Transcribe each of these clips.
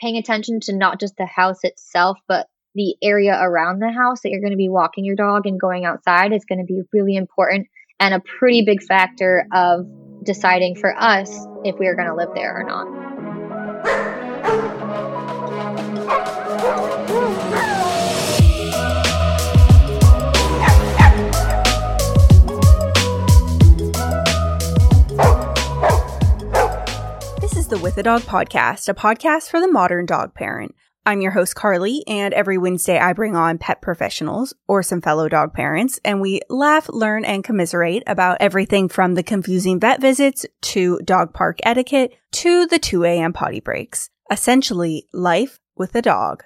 paying attention to not just the house itself, but the area around the house that you're going to be walking your dog and going outside is going to be really important and a pretty big factor of deciding for us if we are going to live there or not. The With a Dog podcast, a podcast for the modern dog parent. I'm your host, Carly, and every Wednesday I bring on pet professionals or some fellow dog parents, and we laugh, learn, and commiserate about everything from the confusing vet visits to dog park etiquette to the 2 a.m. potty breaks. Essentially, life with a dog.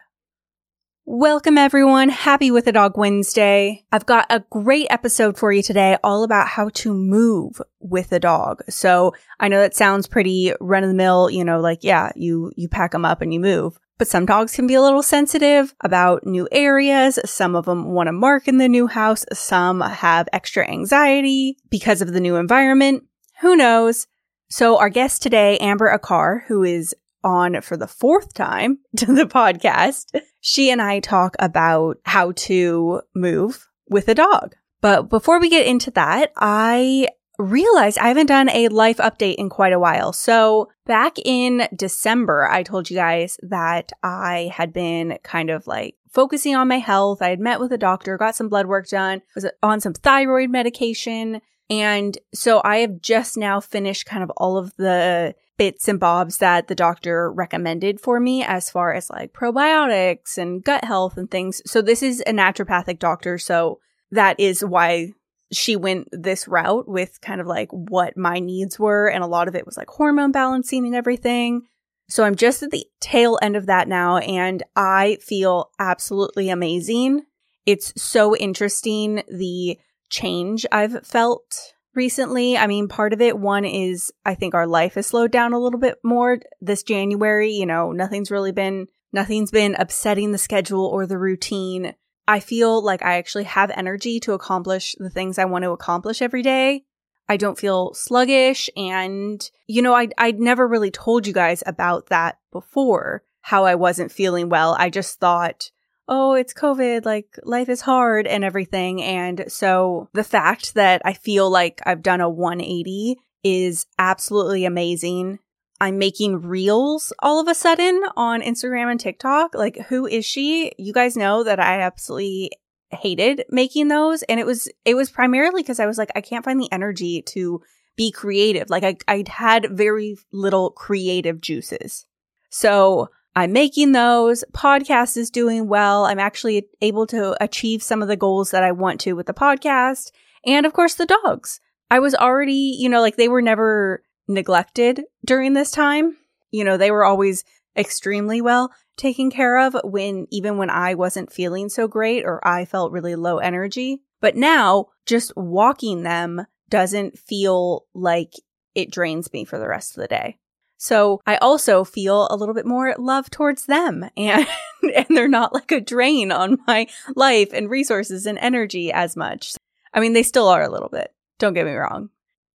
Welcome everyone. Happy with a dog Wednesday. I've got a great episode for you today all about how to move with a dog. So I know that sounds pretty run of the mill, you know, like, yeah, you, you pack them up and you move. But some dogs can be a little sensitive about new areas. Some of them want to mark in the new house. Some have extra anxiety because of the new environment. Who knows? So our guest today, Amber Aquart, who is on for the fourth time to the podcast, she and I talk about how to move with a dog. But before we get into that, I realized I haven't done a life update in quite a while. So back in December, I told you guys that I had been kind of like focusing on my health. I had met with a doctor, got some blood work done, was on some thyroid medication. And so I have just now finished kind of all of the bits and bobs that the doctor recommended for me as far as like probiotics and gut health and things. So this is a naturopathic doctor. So that is why she went this route with kind of like what my needs were. And a lot of it was like hormone balancing and everything. So I'm just at the tail end of that now and I feel absolutely amazing. It's so interesting the change I've felt recently. I mean, part of it, one is I think our life has slowed down a little bit more this January. You know, nothing's really been, nothing's been upsetting the schedule or the routine. I feel like I actually have energy to accomplish the things I want to accomplish every day. I don't feel sluggish. And, you know, I, I'd never really told you guys about that before, how I wasn't feeling well. I just thought, oh, it's COVID, like life is hard and everything. And so the fact that I feel like I've done a 180 is absolutely amazing. I'm making reels all of a sudden on Instagram and TikTok. Like, who is she? You guys know that I absolutely hated making those. And it was, it was primarily because I was like, I can't find the energy to be creative. Like, I, I'd had very little creative juices. So I'm making those. Podcast is doing well. I'm actually able to achieve some of the goals that I want to with the podcast. And of course, the dogs. I was already, you know, like they were never neglected during this time. You know, they were always extremely well taken care of when even when I wasn't feeling so great or I felt really low energy. But now just walking them doesn't feel like it drains me for the rest of the day. So I also feel a little bit more love towards them and, and they're not like a drain on my life and resources and energy as much. I mean, they still are a little bit. Don't get me wrong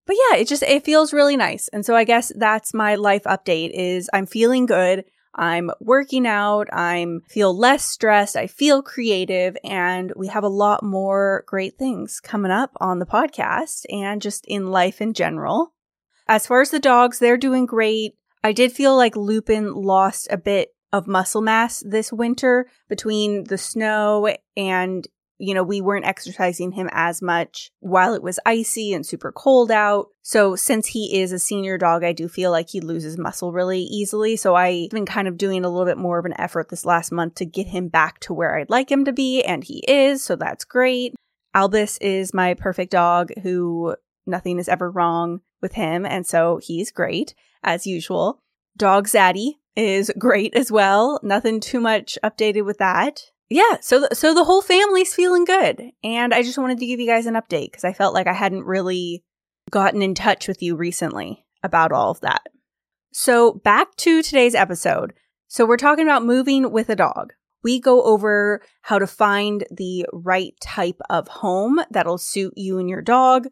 but yeah, it just, it feels really nice. And so I guess that's my life update is I'm feeling good. I'm working out. I'm feel less stressed. I feel creative and we have a lot more great things coming up on the podcast and just in life in general. As far as the dogs, they're doing great. I did feel like Lupin lost a bit of muscle mass this winter between the snow and you know, we weren't exercising him as much while it was icy and super cold out. So since he is a senior dog, I do feel like he loses muscle really easily. So I've been kind of doing a little bit more of an effort this last month to get him back to where I'd like him to be. And he is. So that's great. Albus is my perfect dog who nothing is ever wrong with him. And so he's great as usual. Dog Zaddy is great as well. Nothing too much updated with that yeah, so the, so the whole family's feeling good, and I just wanted to give you guys an update because I felt like I hadn't really gotten in touch with you recently about all of that. So back to today's episode. So we're talking about moving with a dog. We go over how to find the right type of home that'll suit you and your dog,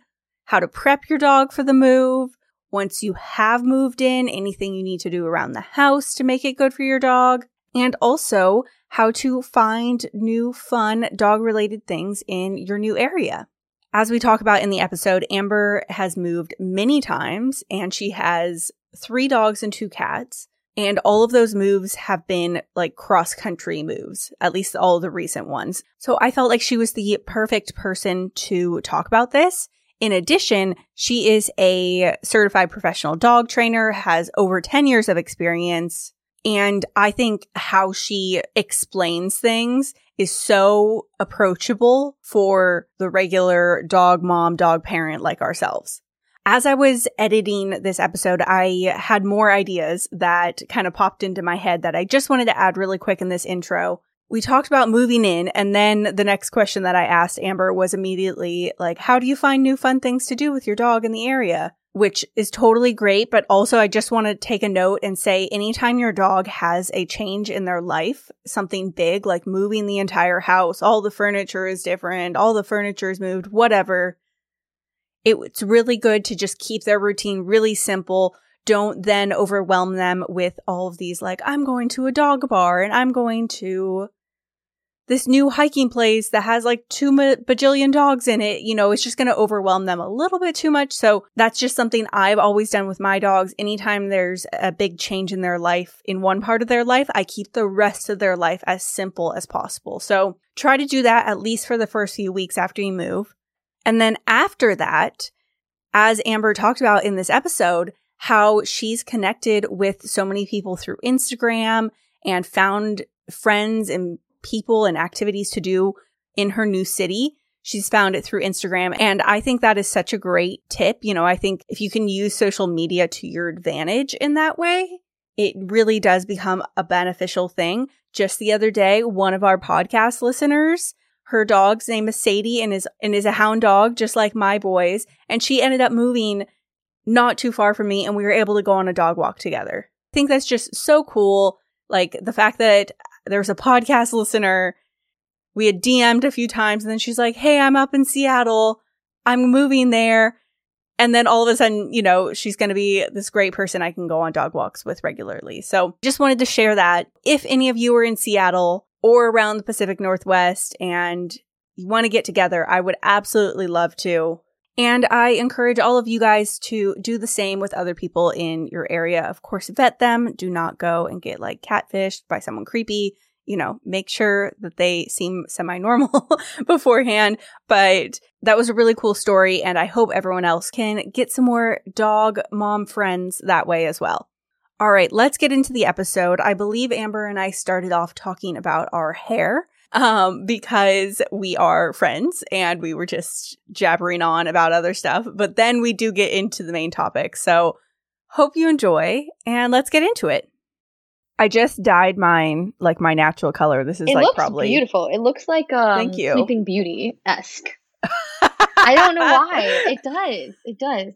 how to prep your dog for the move, once you have moved in, anything you need to do around the house to make it good for your dog, and also how to find new fun dog related things in your new area. As we talk about in the episode, Amber has moved many times and she has three dogs and two cats. And all of those moves have been like cross country moves, at least all the recent ones. So I felt like she was the perfect person to talk about this. In addition, she is a certified professional dog trainer, has over 10 years of experience. And I think how she explains things is so approachable for the regular dog mom, dog parent like ourselves. As I was editing this episode, I had more ideas that kind of popped into my head that I just wanted to add really quick in this intro. We talked about moving in, and then the next question that I asked Amber was immediately like, How do you find new fun things to do with your dog in the area? Which is totally great, but also I just want to take a note and say anytime your dog has a change in their life, something big like moving the entire house, all the furniture is different, all the furniture is moved, whatever it's really good to just keep their routine really simple. Don't then overwhelm them with all of these, like, I'm going to a dog bar and I'm going to this new hiking place that has like two bajillion dogs in it. You know, it's just going to overwhelm them a little bit too much. So that's just something I've always done with my dogs. Anytime there's a big change in their life, in one part of their life, I keep the rest of their life as simple as possible. So try to do that at least for the first few weeks after you move. And then after that, as Amber talked about in this episode, how she's connected with so many people through Instagram and found friends and people and activities to do in her new city. She's found it through Instagram. And I think that is such a great tip. You know, I think if you can use social media to your advantage in that way, it really does become a beneficial thing. Just the other day, one of our podcast listeners her dog's name is Sadie and is and is a hound dog, just like my boys. And she ended up moving not too far from me, and we were able to go on a dog walk together. I think that's just so cool. Like the fact that there's a podcast listener. We had DM'd a few times, and then she's like, "Hey, I'm up in Seattle. I'm moving there." And then all of a sudden, you know, she's going to be this great person I can go on dog walks with regularly. So just wanted to share that. If any of you are in Seattle, or around the Pacific Northwest and you want to get together, I would absolutely love to. And I encourage all of you guys to do the same with other people in your area. Of course, vet them. Do not go and get like catfished by someone creepy. You know, make sure that they seem semi normal beforehand. But that was a really cool story. And I hope everyone else can get some more dog mom friends that way as well. All right, let's get into the episode. I believe Amber and I started off talking about our hair um, because we are friends and we were just jabbering on about other stuff. But then we do get into the main topic. So hope you enjoy and let's get into it. I just dyed mine like my natural color. This is it like looks probably beautiful. It looks like um, Thank you. Sleeping Beauty esque. I don't know why. It does. It does.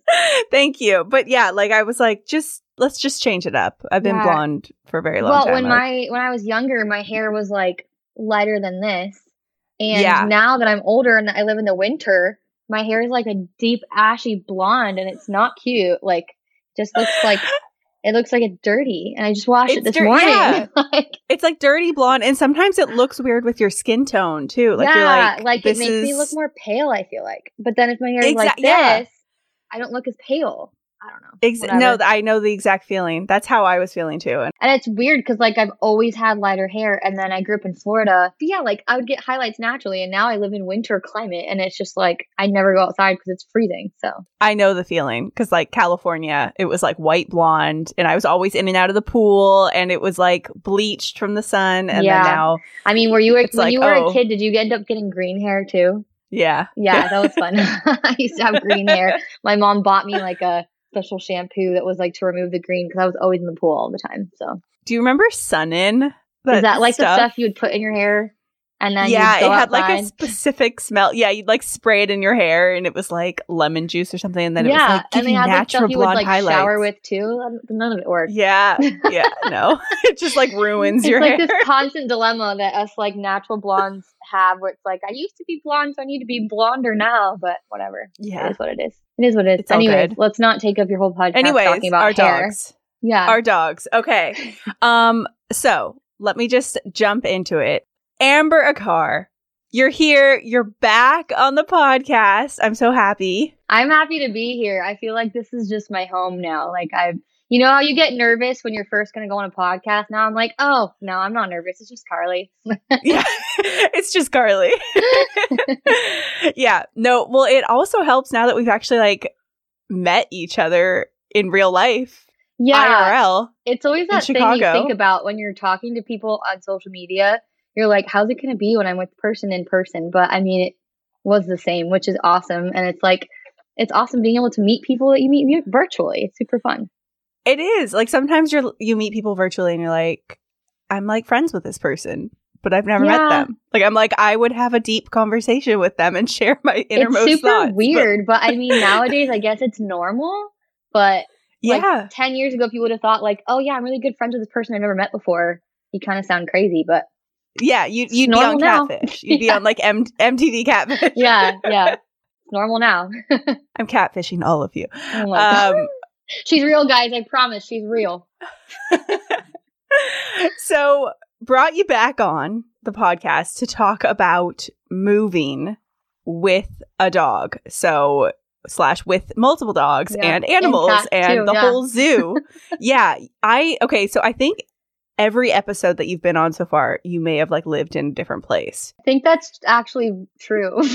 Thank you. But yeah, like I was like, just let's just change it up. I've been yeah. blonde for a very long well, time. Well, when my when I was younger, my hair was like lighter than this. And yeah. now that I'm older and I live in the winter, my hair is like a deep ashy blonde and it's not cute. Like just looks like it looks like it's dirty. And I just washed it's it this dir- morning. Yeah. like, it's like dirty blonde and sometimes it looks weird with your skin tone too. Like yeah, like, like it makes is... me look more pale, I feel like. But then if my hair is like this, yeah. I don't look as pale. I don't know. Ex- no, I know the exact feeling. That's how I was feeling too. And it's weird because like I've always had lighter hair, and then I grew up in Florida. But yeah, like I would get highlights naturally, and now I live in winter climate, and it's just like I never go outside because it's freezing. So I know the feeling because like California, it was like white blonde, and I was always in and out of the pool, and it was like bleached from the sun. And yeah. then now, I mean, were you when like, you were oh. a kid? Did you end up getting green hair too? Yeah. Yeah, that was fun. I used to have green hair. My mom bought me like a special shampoo that was like to remove the green because I was always in the pool all the time. So do you remember Sun-In? That Is that like stuff? the stuff you would put in your hair? And then yeah, it had like a specific smell. Yeah, you'd like spray it in your hair, and it was like lemon juice or something, and then it was yeah, like and they had like stuff you would blonde like highlights. shower with too. None of it worked. Yeah, yeah, no, it just like ruins it's your like hair. this constant dilemma that us like natural blondes have where it's like I used to be blonde, so I need to be blonder now, but whatever. Yeah. It is what it is. It is what it is. It's all Anyways, let's not take up your whole podcast Anyways, talking about our hair. dogs, Yeah. our dogs. Okay, um, so let me just jump into it. Amber Aquart, you're here. You're back on the podcast. I'm so happy. I'm happy to be here. I feel like this is just my home now. Like I've you know how you get nervous when you're first gonna go on a podcast? Now I'm like, oh no, I'm not nervous. It's just Carly. yeah, it's just Carly. yeah, no, well, it also helps now that we've actually like met each other in real life, Yeah. IRL. It's always that thing you think about when you're talking to people on social media. You're like, how's it going to be when I'm with the person in person? But I mean, it was the same, which is awesome. And it's like, it's awesome being able to meet people that you meet virtually. It's super fun. It is like sometimes you're you meet people virtually and you're like, I'm like friends with this person, but I've never met them. Like I'm like I would have a deep conversation with them and share my innermost it's super thoughts. weird, but, I mean, nowadays, I guess it's normal. But like, yeah, 10 years ago, people would have thought, like, oh, yeah, I'm really good friends with this person I've never met before. You kind of sound crazy, but yeah, you, you'd be on now. catfish. You'd be on like M- MTV catfish. yeah, yeah. It's normal now. I'm catfishing all of you. Oh. Um, she's real, guys. I promise. She's real. so brought you back on the podcast to talk about moving with a dog. So slash with multiple dogs Yeah. and animals and, too, the yeah. whole zoo. yeah. I okay, so I think every episode that you've been on so far, you may have like lived in a different place. I think that's actually true.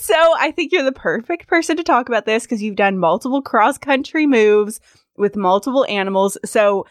So I think you're the perfect person to talk about this because you've done multiple cross country moves with multiple animals. So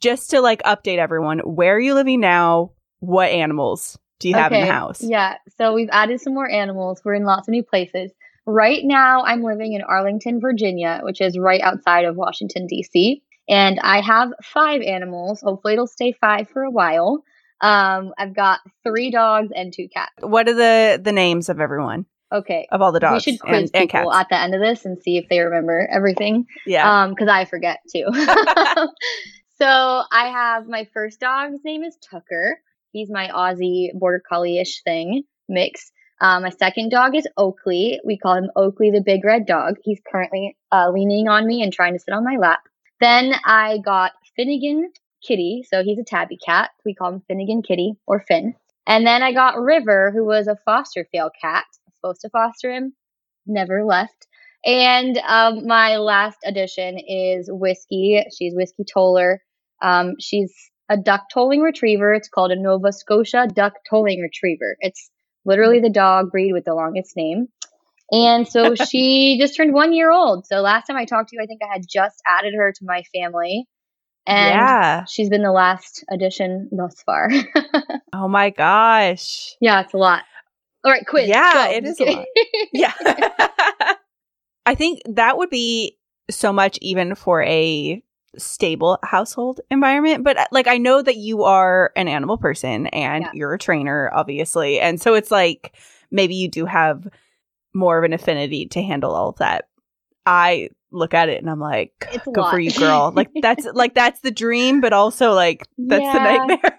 just to like update everyone, where are you living now? What animals do you have in the house? Yeah. So we've added some more animals. We're in lots of new places. Right now, I'm living in Arlington, Virginia, which is right outside of Washington, D.C. And I have five animals. Hopefully, it'll stay five for a while. Um, I've got three dogs and two cats. What are the the names of everyone Okay. of all the dogs we should quiz and, and people cats? at the end of this and see if they remember everything. yeah. Um, because I forget too. so I have my first dog. His name is Tucker. He's my Aussie border collie-ish thing mix. Um, my second dog is Oakley. We call him Oakley the big red dog. He's currently uh, leaning on me and trying to sit on my lap. Then I got Finnegan Kitty. So he's a tabby cat. We call him Finnegan Kitty or Finn. And then I got River, who was a foster fail cat. Supposed to foster him, never left. And um, my last addition is Whiskey. She's Whiskey Toller. Um, she's a duck tolling retriever. It's called a Nova Scotia duck tolling retriever. It's literally the dog breed with the longest name. And so she just turned one year old. So last time I talked to you, I think I had just added her to my family. And yeah. she's been the last addition thus far. Oh my gosh. yeah, it's a lot. All right, quiz. Yeah, go. it is a lot. Yeah. I think that would be so much even for a stable household environment. But uh, like, I know that you are an animal person and Yeah. you're a trainer, obviously. And so it's like maybe you do have more of an affinity to handle all of that. I look at it and I'm like, It's go for you, girl. Like, that's like, that's the dream, but also like, that's the nightmare.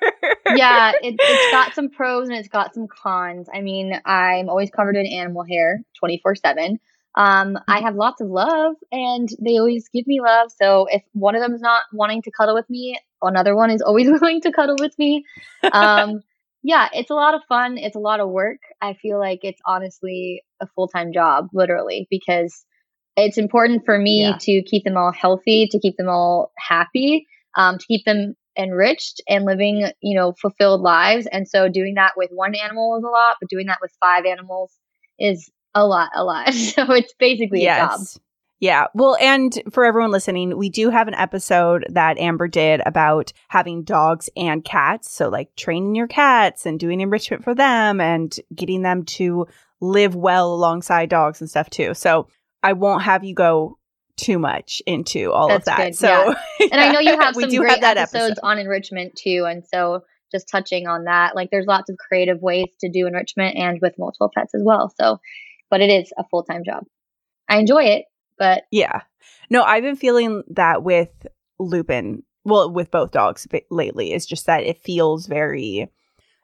yeah, it, it's got some pros and it's got some cons. I mean, I'm always covered in animal hair 24 7. Um, I have lots of love and they always give me love. So if one of them is not wanting to cuddle with me, another one is always willing to cuddle with me. Um, yeah, it's a lot of fun. It's a lot of work. I feel like it's honestly a full time job, literally, because it's important for me Yeah. to keep them all healthy, to keep them all happy, um, to keep them enriched and living, you know, fulfilled lives. And so doing that with one animal is a lot, but doing that with five animals is a lot, a lot. So it's basically a job. Yeah. Well, and for everyone listening, we do have an episode that Amber did about having dogs and cats. So, like training your cats and doing enrichment for them and getting them to live well alongside dogs and stuff too. So, I won't have you go too much into all of that. good, So, And I know you have we some do great have that episodes episode. on enrichment too. And so just touching on that. Like there's lots of creative ways to do enrichment and with multiple pets as well. So, but it is a full time job. I enjoy it, but yeah. No, I've been feeling that with Lupin. Well, with both dogs lately, is just that it feels very,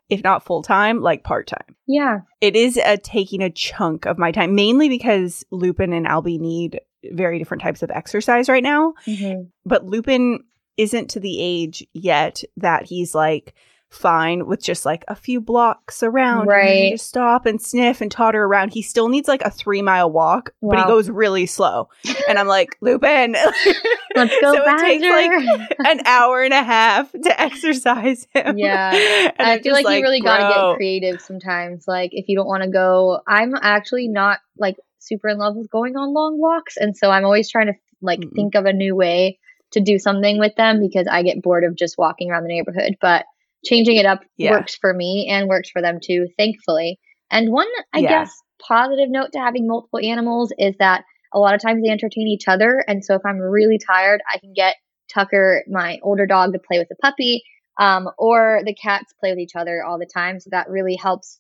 if not full time, like part time. Yeah. It is a, taking a chunk of my time, mainly because Lupin and Albie need very different types of exercise right now. Mm-hmm. But Lupin isn't to the age yet that he's like fine with just like a few blocks around. Right. just stop and sniff and totter around. He still needs like a three mile walk, wow. but he goes really slow. And I'm like, Lupin. Let's go. so it takes like an hour and a half to exercise him. Yeah. And I feel like, like you really got to get creative sometimes. Like if you don't want to go, I'm actually not like super in love with going on long walks. And so I'm always trying to like mm think of a new way to do something with them because I get bored of just walking around the neighborhood. But changing it up yeah. works for me and works for them too, thankfully. And one, I yeah. guess, positive note to having multiple animals is that a lot of times they entertain each other. And so if I'm really tired, I can get Tucker, my older dog, to play with the puppy, um, or the cats play with each other all the time. So that really helps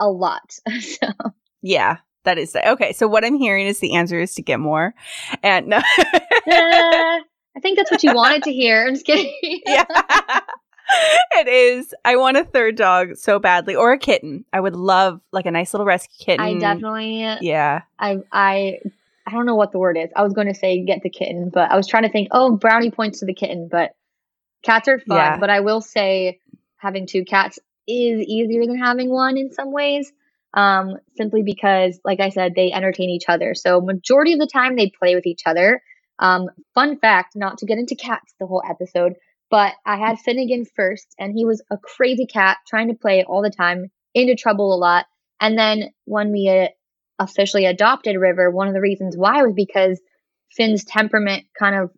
a lot. so. Yeah, that is okay. So what I'm hearing is the answer is to get more, and no. uh, I think that's what you wanted to hear. I'm just kidding. yeah. it is. I want a third dog so badly, or a kitten. I would love like a nice little rescue kitten. I definitely. Yeah. I I I don't know what the word is. I was going to say get the kitten, but I was trying to think. Oh, brownie points to the kitten, but cats are fun. Yeah. But I will say having two cats is easier than having one in some ways. Um, simply because, like I said, they entertain each other. So majority of the time they play with each other. Um, fun fact, not to get into cats the whole episode, but I had Finnegan first, and he was a crazy cat trying to play all the time, into trouble a lot. And then when we uh, officially adopted River, one of the reasons why was because Finn's temperament kind of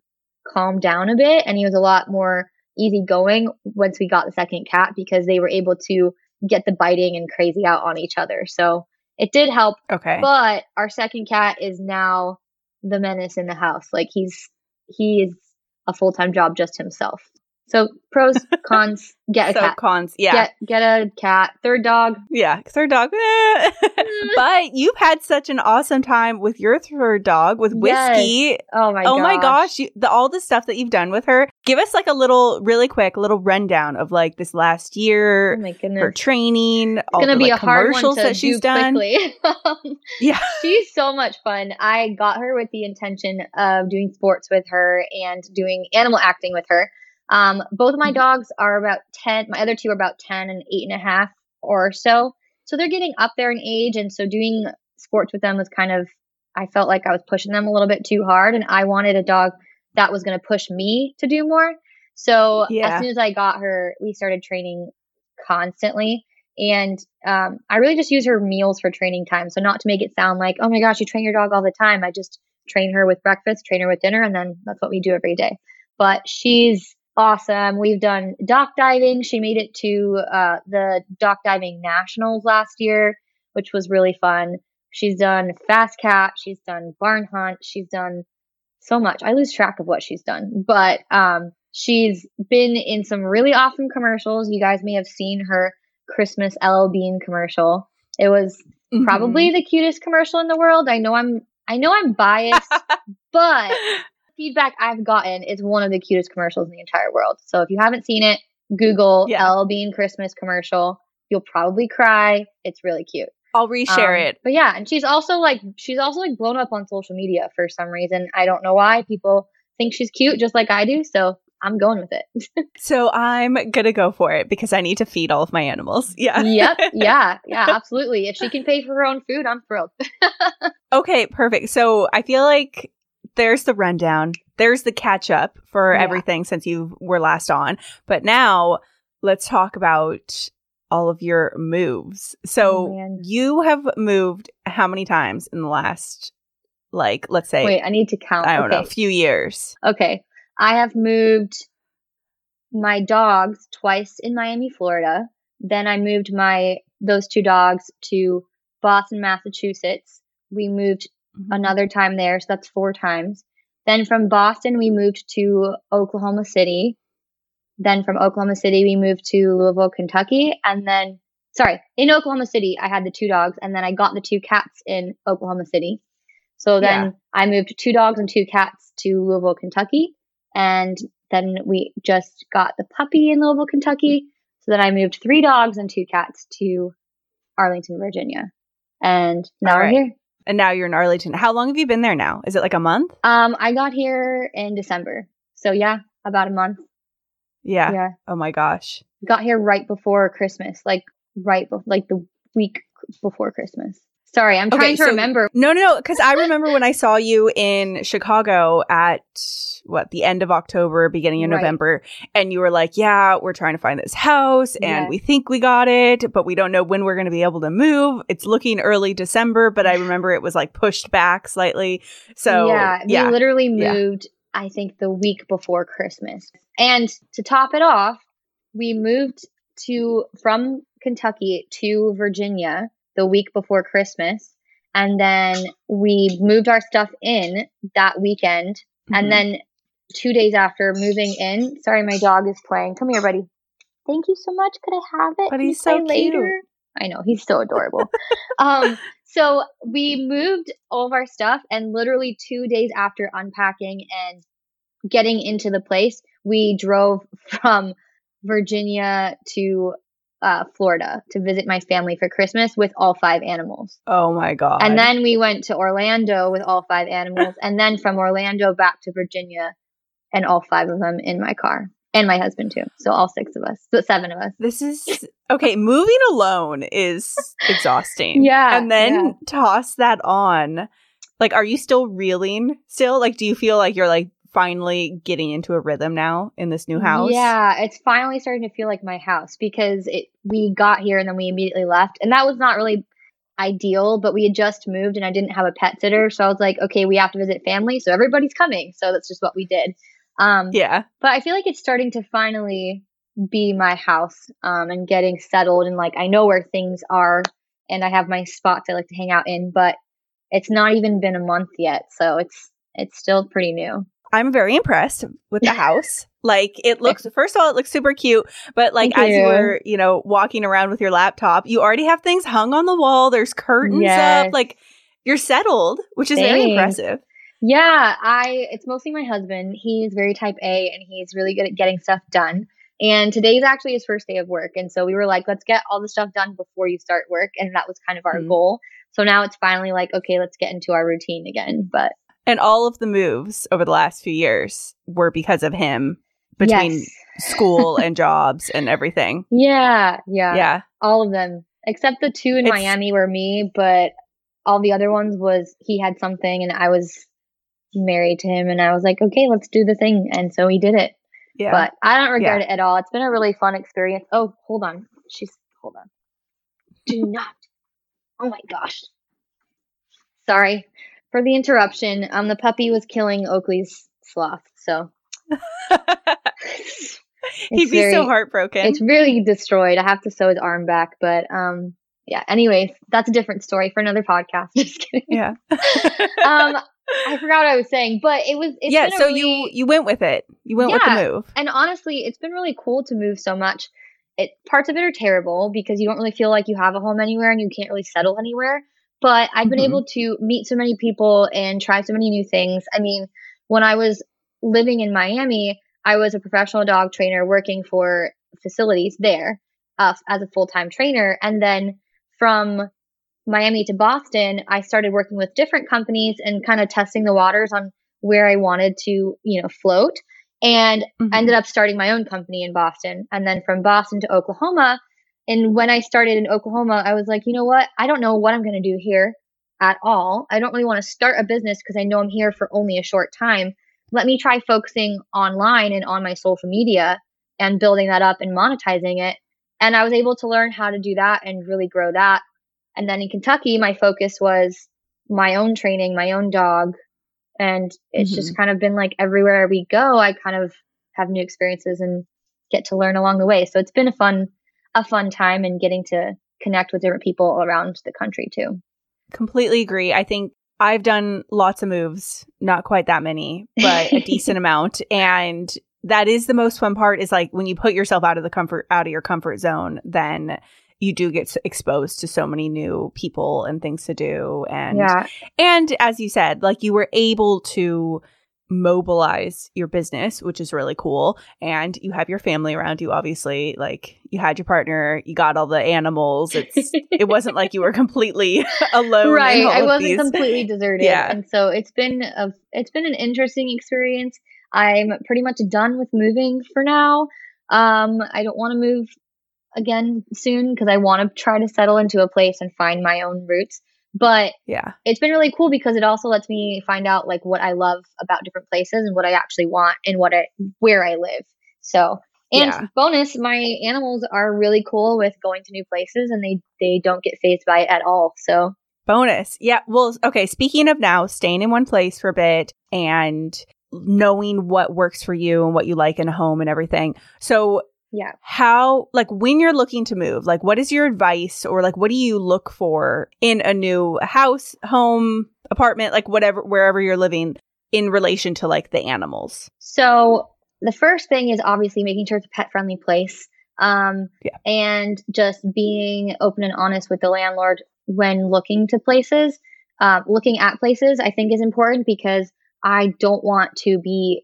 calmed down a bit, and he was a lot more easygoing once we got the second cat because they were able to get the biting and crazy out on each other. So it did help. Okay. But our second cat is now the menace in the house. Like he's he is a full time job just himself. So pros, cons, get a so cat. cons, yeah. Get, get a cat. Third dog. Yeah, third dog. Mm. but you've had such an awesome time with your third dog, with Whiskey. Yes. Oh my Oh gosh. my gosh. You, the, all the stuff that you've done with her. Give us like a little, really quick, little rundown of like this last year. Oh my goodness. Her training. It's going to be like, a hard to that she's done. yeah. She's so much fun. I got her with the intention of doing sports with her and doing animal acting with her. Um, both of my mm-hmm. dogs are about 10. My other two are about 10 and eight and a half or so. So they're getting up there in age. And so doing sports with them was kind of, I felt like I was pushing them a little bit too hard. And I wanted a dog that was going to push me to do more. So yeah. as soon as I got her, we started training constantly. And um, I really just use her meals for training time. So not to make it sound like, oh my gosh, you train your dog all the time. I just train her with breakfast, train her with dinner, and then that's what we do every day. But she's awesome. We've done dock diving. She made it to uh, the dock diving nationals last year, which was really fun. She's done fast cat. She's done barn hunt. She's done so much. I lose track of what she's done, but um, she's been in some really awesome commercials. You guys may have seen her Christmas LL Bean commercial. It was mm-hmm. probably the cutest commercial in the world. I know I'm I know I'm biased, but feedback I've gotten is one of the cutest commercials in the entire world. So if you haven't seen it, Google yeah. LL Bean Christmas commercial. You'll probably cry. It's really cute. I'll reshare um, it. But yeah, and she's also like she's also like blown up on social media for some reason. I don't know why. People think she's cute just like I do, so I'm going with it. so I'm gonna go for it because I need to feed all of my animals. Yeah. yep. Yeah. Yeah. Absolutely. If she can pay for her own food, I'm thrilled. okay. Perfect. So I feel like there's the rundown. There's the catch up for yeah. everything since you were last on. But now let's talk about all of your moves. So oh, you have moved how many times in the last, like, let's say, wait, I need to count. I don't okay. know, a few years. Okay. I have moved my dogs twice in Miami, Florida. Then I moved my those two dogs to Boston, Massachusetts. We moved mm-hmm. another time there. So that's four times. Then from Boston, we moved to Oklahoma City. then from Oklahoma City, we moved to Louisville, Kentucky. And then, sorry, in Oklahoma City, I had the two dogs. And then I got the two cats in Oklahoma City. So then yeah. I moved two dogs and two cats to Louisville, Kentucky. And then we just got the puppy in Louisville, Kentucky. So then I moved three dogs and two cats to Arlington, Virginia. And now right. we're here. And now you're in Arlington. How long have you been there now? Is it like a month? Um, I got here in December. So yeah, about a month. Yeah. Yeah. Oh my gosh. Got here right before Christmas, like right before, like the week before Christmas. Sorry, I'm trying okay, to so, remember. No, no, no, because I remember when I saw you in Chicago at what the end of October, beginning of right. November, and you were like, "Yeah, we're trying to find this house, and yes. we think we got it, but we don't know when we're going to be able to move. It's looking early December, but I remember it was like pushed back slightly. So yeah, yeah. we literally moved. Yeah. I think the week before Christmas, and to top it off, we moved to from Kentucky to Virginia the week before Christmas. And then we moved our stuff in that weekend. Mm-hmm. And then two days after moving in, sorry, my dog is playing. Come here, buddy. Thank you so much. Could I have it? But he's so later. Cute. I know he's so adorable. um, so we moved all of our stuff, and literally two days after unpacking and getting into the place, we drove from Virginia to uh, Florida to visit my family for Christmas with all five animals. Oh my God. And then we went to Orlando with all five animals. and then from Orlando back to Virginia and all five of them in my car. And my husband too. So all six of us. So seven of us. This is okay. moving alone is exhausting. yeah. And then yeah. toss that on. Like, are you still reeling still? Like, do you feel like you're like finally getting into a rhythm now in this new house? Yeah, it's finally starting to feel like my house because it we got here and then we immediately left. And that was not really ideal, but we had just moved and I didn't have a pet sitter, so I was like, okay, we have to visit family, so everybody's coming. So that's just what we did. Um Yeah. But I feel like it's starting to finally be my house um and getting settled and like I know where things are and I have my spots I like to hang out in, but it's not even been a month yet, so it's it's still pretty new. I'm very impressed with the house. like it looks first of all, it looks super cute, but like Thank as you. you were, you know, walking around with your laptop, you already have things hung on the wall. There's curtains yes. up. Like you're settled, which is Thanks. very impressive. Yeah, I it's mostly my husband. He's very type A and he's really good at getting stuff done. And today's actually his first day of work. And so we were like, let's get all the stuff done before you start work. And that was kind of our mm-hmm. goal. So now it's finally like, okay, let's get into our routine again. But and all of the moves over the last few years were because of him between yes. school and jobs and everything. Yeah, yeah. Yeah. All of them. Except the two in it's, Miami were me, but all the other ones was he had something and I was married to him and I was like, okay, let's do the thing. And so he did it. Yeah. But I don't regret yeah. it at all. It's been a really fun experience. Oh, hold on. She's, hold on. Do not. Oh my gosh. Sorry for the interruption. Um, the puppy was killing Oakley's sloth, so he'd be very, so heartbroken. It's really destroyed. I have to sew his arm back, but um, yeah. Anyways, that's a different story for another podcast. Just kidding. Yeah. um, I forgot what I was saying, but it was. yeah. So really, you you went with it. You went yeah, with the move. And honestly, it's been really cool to move so much. It parts of it are terrible because you don't really feel like you have a home anywhere and you can't really settle anywhere. But I've been mm-hmm. able to meet so many people and try so many new things. I mean, when I was living in Miami, I was a professional dog trainer working for facilities there uh, as a full time trainer. And then from Miami to Boston, I started working with different companies and kind of testing the waters on where I wanted to, you know, float. And mm-hmm. ended up starting my own company in Boston. And then from Boston to Oklahoma, and when I started in Oklahoma, I was like, you know what? I don't know what I'm going to do here at all. I don't really want to start a business because I know I'm here for only a short time. Let me try focusing online and on my social media and building that up and monetizing it. And I was able to learn how to do that and really grow that. And then in Kentucky, my focus was my own training, my own dog. And it's mm-hmm. just kind of been like everywhere we go, I kind of have new experiences and get to learn along the way. So it's been a fun a fun time and getting to connect with different people around the country too. Completely agree. I think I've done lots of moves, not quite that many, but a decent amount. And that is the most fun part is like when you put yourself out of the comfort out of your comfort zone then you do get exposed to so many new people and things to do and Yeah. and as you said like you were able to mobilize your business which is really cool and you have your family around you obviously like you had your partner you got all the animals it's it wasn't like you were completely alone right. I wasn't these. completely deserted. Yeah. And so it's been a it's been an interesting experience. I'm pretty much done with moving for now. Um, I don't want to move again soon because I want to try to settle into a place and find my own roots. But yeah it's been really cool because it also lets me find out like what I love about different places and what I actually want and what I where I live. So and Yeah. bonus, my animals are really cool with going to new places and they they don't get phased by it at all. So Bonus. Yeah. Well, okay. Speaking of now staying in one place for a bit and knowing what works for you and what you like in a home and everything. So, yeah. how, like, when you're looking to move, like, what is your advice or, like, what do you look for in a new house, home, apartment, like, whatever, wherever you're living in relation to, like, the animals? So the first thing is obviously making sure it's a pet friendly place. Um, Yeah. and just being open and honest with the landlord when looking to places, uh, looking at places, I think is important because I don't want to be,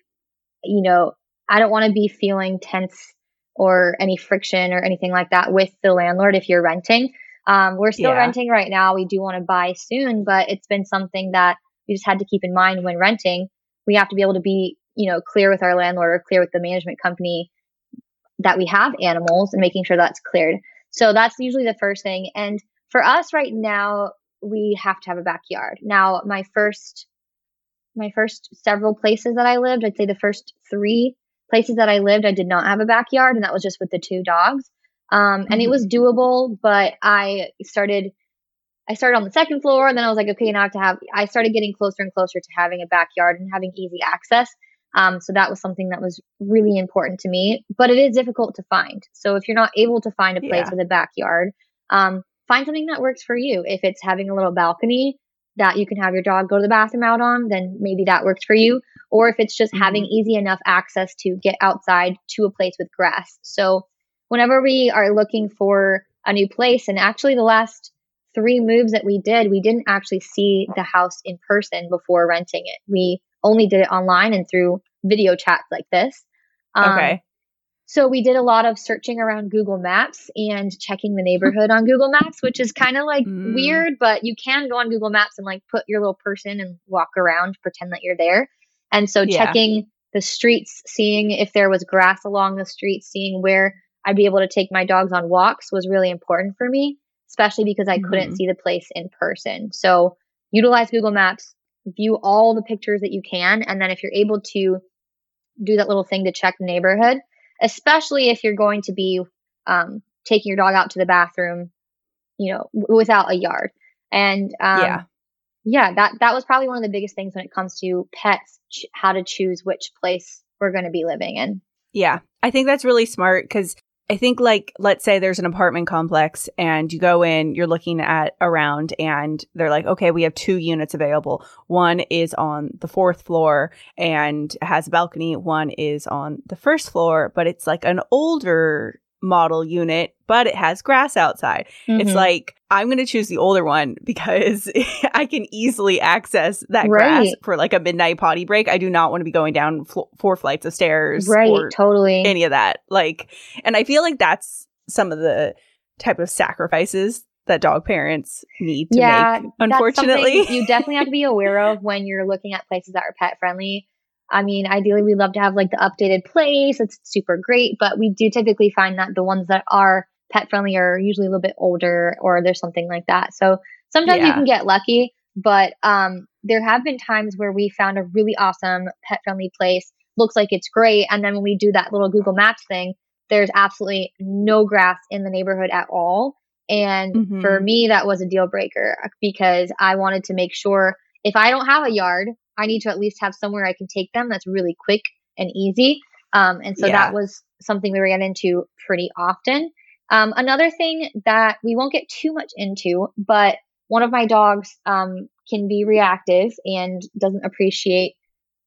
you know, I don't want to be feeling tense or any friction or anything like that with the landlord if you're renting. Um, we're still Yeah. renting right now. We do want to buy soon, but it's been something that we just had to keep in mind when renting. We have to be able to be, you know, clear with our landlord or clear with the management company that we have animals and making sure that's cleared. So that's usually the first thing. And for us right now, we have to have a backyard. Now, my first my first several places that I lived, I'd say the first three places that I lived, I did not have a backyard, and that was just with the two dogs. Um, and it was doable, but I started I started on the second floor, and then I was like, okay, now I have to have. I started getting closer and closer to having a backyard and having easy access. Um, so that was something that was really important to me, but it is difficult to find. So if you're not able to find a place Yeah. with a backyard, um, find something that works for you. If it's having a little balcony that you can have your dog go to the bathroom out on, then maybe that works for you. Or if it's just having easy enough access to get outside to a place with grass. So whenever we are looking for a new place, and actually the last three moves that we did, we didn't actually see the house in person before renting it. We only did it online and through video chats like this. Um, okay. So we did a lot of searching around Google Maps and checking the neighborhood on Google Maps, which is kind of like Mm. weird, but you can go on Google Maps and like put your little person and walk around, pretend that you're there. And so Yeah. checking the streets, seeing if there was grass along the streets, seeing where I'd be able to take my dogs on walks was really important for me, especially because I couldn't Mhm. see the place in person. So utilize Google Maps, view all the pictures that you can, and then if you're able to do that little thing to check the neighborhood, especially if you're going to be um, taking your dog out to the bathroom, you know, w- without a yard. And um, yeah. yeah, that that was probably one of the biggest things when it comes to pets, ch- how to choose which place we're going to be living in. Yeah. I think that's really smart because I think, like, let's say there's an apartment complex and you go in, you're looking at around, and they're like, okay, we have two units available. One is on the fourth floor and has a balcony, one is on the first floor, but it's like an older model unit, but it has grass outside. It's Mhm. like, I'm going to choose the older one because I can easily access that grass for like a midnight potty break. I do not want to be going down fl- four flights of stairs right, or totally. any of that. Like, and I feel like that's some of the type of sacrifices that dog parents need to yeah, make, unfortunately. you definitely have to be aware of when you're looking at places that are pet friendly. I mean, ideally, we love to have like the updated place. It's super great, but we do typically find that the ones that are pet friendly are usually a little bit older or there's something like that. So sometimes you can get lucky, but um, there have been times where we found a really awesome pet friendly place. Looks like it's great. And then when we do that little Google Maps thing, there's absolutely no grass in the neighborhood at all. And Mhm. for me, that was a deal breaker because I wanted to make sure if I don't have a yard, I need to at least have somewhere I can take them that's really quick and easy. Um, and so Yeah. that was something we ran into pretty often. Um, another thing that we won't get too much into, but one of my dogs um, can be reactive and doesn't appreciate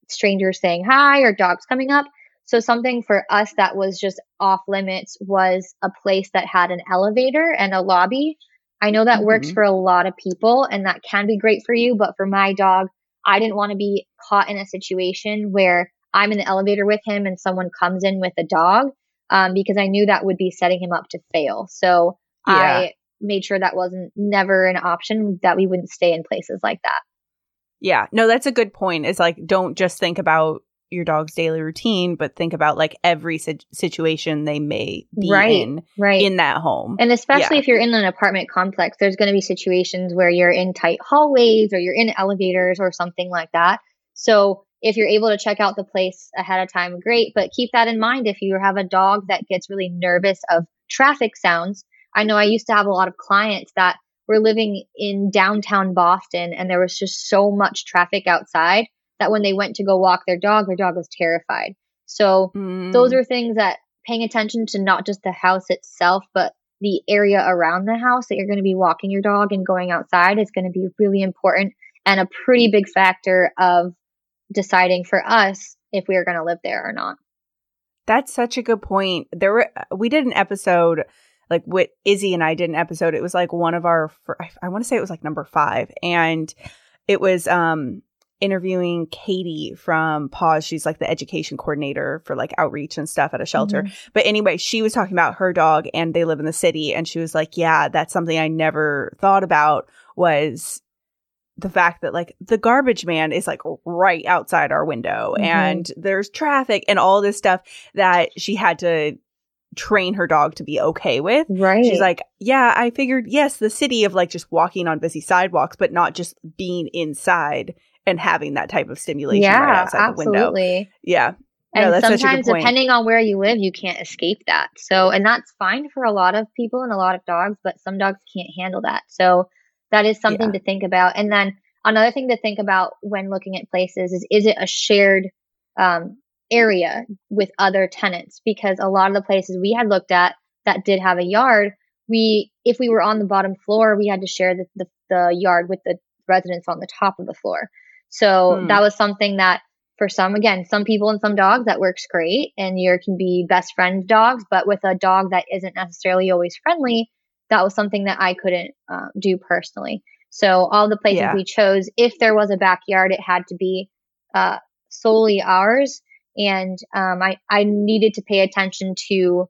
strangers saying hi or dogs coming up. So something for us that was just off limits was a place that had an elevator and a lobby. I know that mm-hmm. works for a lot of people and that can be great for you, but for my dog, I didn't want to be caught in a situation where I'm in the elevator with him and someone comes in with a dog um, because I knew that would be setting him up to fail. So yeah. I made sure that wasn't never an option that we wouldn't stay in places like that. Yeah. No, that's a good point. It's like, don't just think about your dog's daily routine, but think about like every si- situation they may be right, in right. in that home. And especially yeah. if you're in an apartment complex, there's going to be situations where you're in tight hallways or you're in elevators or something like that. So if you're able to check out the place ahead of time, great. But keep that in mind if you have a dog that gets really nervous of traffic sounds. I know I used to have a lot of clients that were living in downtown Boston and there was just so much traffic outside that when they went to go walk their dog, their dog was terrified. So mm. those are things that paying attention to not just the house itself, but the area around the house that you're going to be walking your dog and going outside is going to be really important and a pretty big factor of deciding for us if we are going to live there or not. That's such a good point. There were we did an episode like what Izzy and I did an episode. It was like one of our I want to say it was like number 5 and it was um interviewing Katie from Paws. She's like the education coordinator for like outreach and stuff at a shelter. Mm-hmm. But anyway, she was talking about her dog and they live in the city and she was like, "Yeah, that's something I never thought about was the fact that like the garbage man is like right outside our window mm-hmm. and there's traffic and all this stuff that she had to train her dog to be okay with. Right. She's like, yeah, I figured, yes, the city of like just walking on busy sidewalks, but not just being inside and having that type of stimulation yeah, right outside absolutely. the window. Yeah. And no, sometimes, depending on where you live, you can't escape that. So, and that's fine for a lot of people and a lot of dogs, but some dogs can't handle that. So, that is something yeah. to think about. And then another thing to think about when looking at places is is it a shared um, area with other tenants? Because a lot of the places we had looked at that did have a yard, we if we were on the bottom floor, we had to share the, the, the yard with the residents on the top of the floor. So hmm. that was something that for some, again, some people and some dogs that works great and you can be best friend dogs, but with a dog that isn't necessarily always friendly, that was something that I couldn't um, do personally. So all the places yeah. we chose, if there was a backyard, it had to be uh, solely ours. And um, I, I needed to pay attention to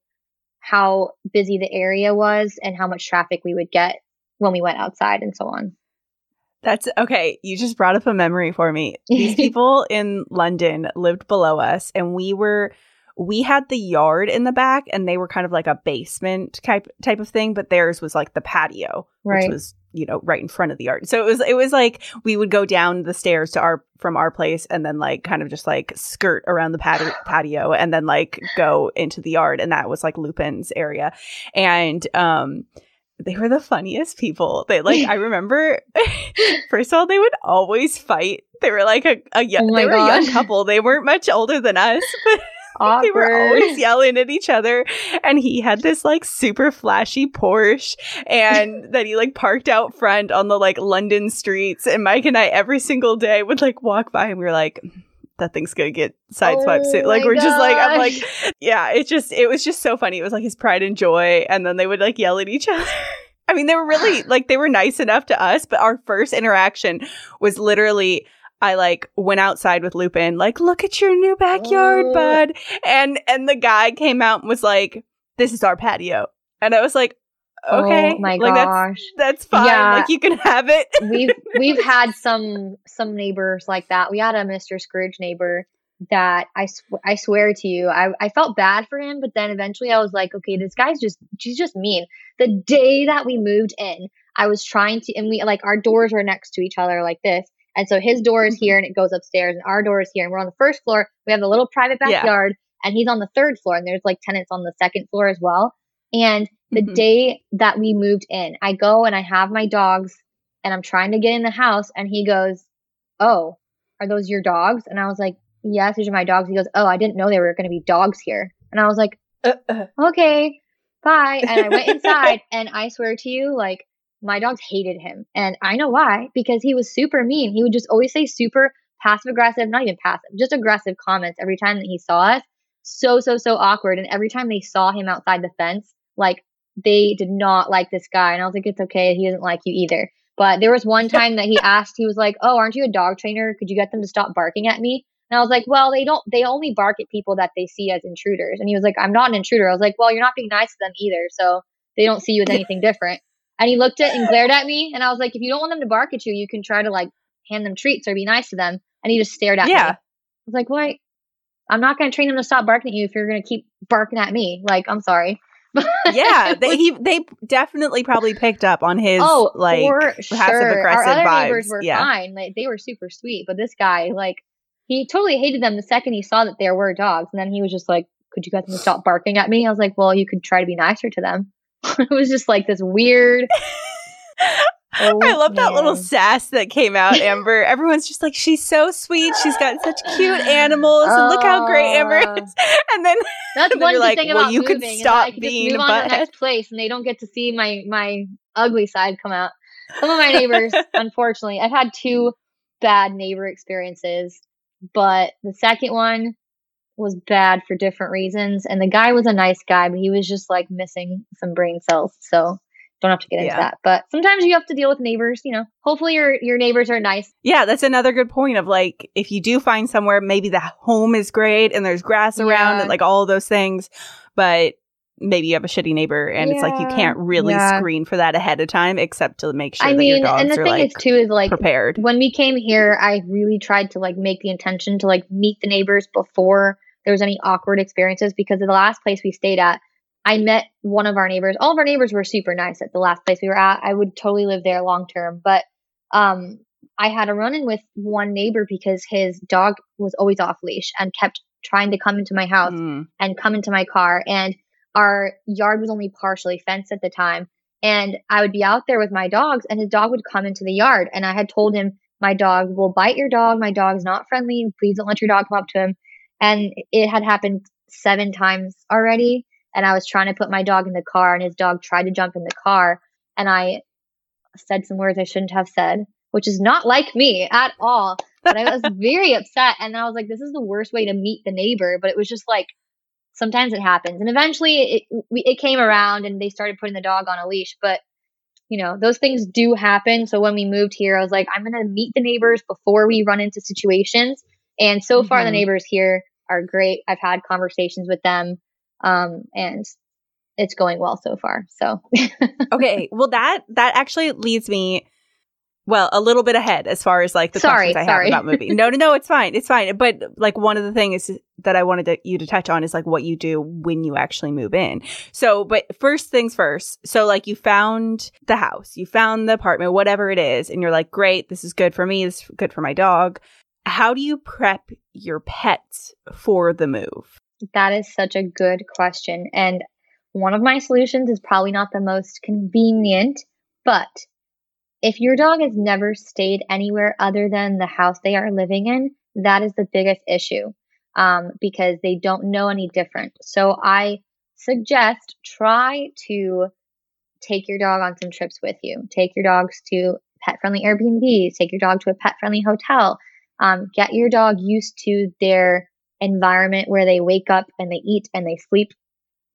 how busy the area was and how much traffic we would get when we went outside and so on. That's okay. You just brought up a memory for me. These people in London lived below us, and we were we had the yard in the back and they were kind of like a basement type type of thing, but theirs was like the patio, right. which was you know right in front of the yard. So it was it was like we would go down the stairs to our from our place and then like kind of just like skirt around the patio, patio and then like go into the yard and that was like Lupin's area. And um they were the funniest people. They like I remember first of all they would always fight. They were like a, a young, oh they were a young couple. They weren't much older than us, but Awkward. they were always yelling at each other. And he had this like super flashy Porsche and that he like parked out front on the like London streets. And Mike and I every single day would like walk by and we were like, that thing's gonna get sideswiped oh soon. Like we're gosh. just like I'm like, yeah, it just it was just so funny. It was like his pride and joy, and then they would like yell at each other. I mean, they were really like they were nice enough to us, but our first interaction was literally I like went outside with Lupin, like, look at your new backyard, oh. bud. And and the guy came out and was like, This is our patio. And I was like, Okay. Oh my like, gosh. That's, that's fine. Yeah. Like you can have it. we've we've had some some neighbors like that. We had a Mr. Scrooge neighbor that I sw- I swear to you, I I felt bad for him, but then eventually I was like, okay, this guy's just she's just mean. The day that we moved in, I was trying to, and we like our doors are next to each other like this, and so his door is mm-hmm. here and it goes upstairs, and our door is here, and we're on the first floor. We have the little private backyard, yeah. and he's on the third floor, and there's like tenants on the second floor as well. And the mm-hmm. day that we moved in, I go and I have my dogs, and I'm trying to get in the house, and he goes, "Oh, are those your dogs?" And I was like, "Yes, these are my dogs." He goes, "Oh, I didn't know there were going to be dogs here," and I was like, uh-uh. "Okay." Bye. And I went inside and I swear to you, like my dogs hated him. And I know why, because he was super mean. He would just always say super passive aggressive, not even passive, just aggressive comments every time that he saw us. so, so, so awkward. And every time they saw him outside the fence, like they did not like this guy. And I was like, it's okay. He doesn't like you either. But there was one time that he asked, he was like, oh, aren't you a dog trainer? Could you get them to stop barking at me? And I was like, well, they don't, they only bark at people that they see as intruders. And he was like, I'm not an intruder. I was like, well, you're not being nice to them either. So they don't see you as anything different. And he looked at and glared at me. And I was like, if you don't want them to bark at you, you can try to like hand them treats or be nice to them. And he just stared at Yeah. me. I was like, what? I'm not going to train them to stop barking at you if you're going to keep barking at me. Like, I'm sorry. Yeah, they he, they definitely probably picked up on his oh, like for passive sure. Our aggressive other vibes. neighbors were yeah. fine. Like they were super sweet, but this guy, like, he totally hated them the second he saw that there were dogs, and then he was just like, "Could you get them to stop barking at me?" I was like, "Well, you could try to be nicer to them." it was just like this weird. Oh, I love that little sass that came out, Amber. Everyone's just like, she's so sweet. She's got such cute animals. And look how great Amber Oh. is. And then That's And then one good like, thing well, about you could moving. is stop being a move on to the next place, and they don't get to see my my ugly side come out. Some of my neighbors, unfortunately, I've had two bad neighbor experiences, but the second one was bad for different reasons. And the guy was a nice guy, but he was just like missing some brain cells. So don't have to get into Yeah. that. But sometimes you have to deal with neighbors. You know, hopefully your your neighbors are nice. Yeah, that's another good point of like if you do find somewhere maybe the home is great and there's grass around Yeah. and like all those things, but maybe you have a shitty neighbor and it's like you can't really Yeah. screen for that ahead of time except to make sure I that mean, and the thing like is too is like prepared. when we came here, I really tried to like make the intention to like meet the neighbors before there was any awkward experiences because of the last place we stayed at, I met one of our neighbors. All of our neighbors were super nice at the last place we were at. I would totally live there long term, but um I had a run in with one neighbor because his dog was always off leash and kept trying to come into my house Mm. and come into my car and our yard was only partially fenced at the time and I would be out there with my dogs and his dog would come into the yard and I had told him my dog will bite your dog my dog's not friendly please don't let your dog come up to him and it had happened seven times already and I was trying to put my dog in the car and his dog tried to jump in the car and I said some words I shouldn't have said which is not like me at all but I was very upset and I was like this is the worst way to meet the neighbor but it was just like sometimes it happens and eventually it we, it came around and they started putting the dog on a leash but you know those things do happen so when we moved here i was like i'm going to meet the neighbors before we run into situations and so far the Mhm. neighbors here are great i've had conversations with them um, and it's going well so far so okay, well that that actually leads me well a little bit ahead as far as like the Sorry, questions I sorry. have about moving. No, no, no, it's fine, it's fine. But like one of the things that I wanted to, you to touch on is like what you do when you actually move in. So, but first things first. So like you found the house, you found the apartment, whatever it is, and you're like, great, this is good for me, this is good for my dog. How do you prep your pets for the move? That is such a good question. And one of my solutions is probably not the most convenient, but if your dog has never stayed anywhere other than the house they are living in, that is the biggest issue um, because they don't know any different. So I suggest try to take your dog on some trips with you. Take your dogs to pet friendly Airbnbs, take your dog to a pet friendly hotel. Um, get your dog used to their environment where they wake up and they eat and they sleep,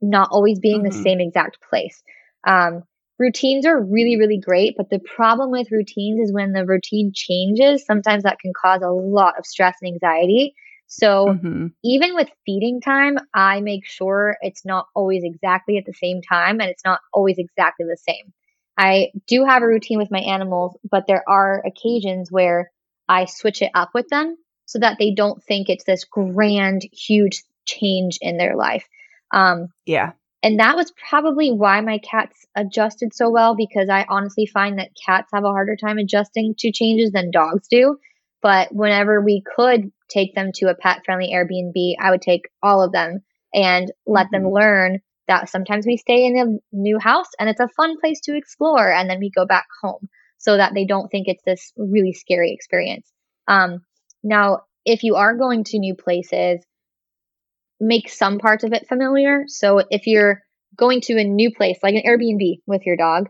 not always being the Mhm. same exact place. Um, routines are really, really great, but the problem with routines is when the routine changes, sometimes that can cause a lot of stress and anxiety. So, Mhm. even with feeding time, I make sure it's not always exactly at the same time and it's not always exactly the same. I do have a routine with my animals, but there are occasions where I switch it up with them so that they don't think it's this grand, huge change in their life. Um, Yeah. and that was probably why my cats adjusted so well because I honestly find that cats have a harder time adjusting to changes than dogs do. But whenever we could take them to a pet friendly Airbnb, I would take all of them and let them learn that sometimes we stay in a new house and it's a fun place to explore and then we go back home so that they don't think it's this really scary experience. Um, now, if you are going to new places, make some parts of it familiar. So if you're going to a new place, like an Airbnb with your dog,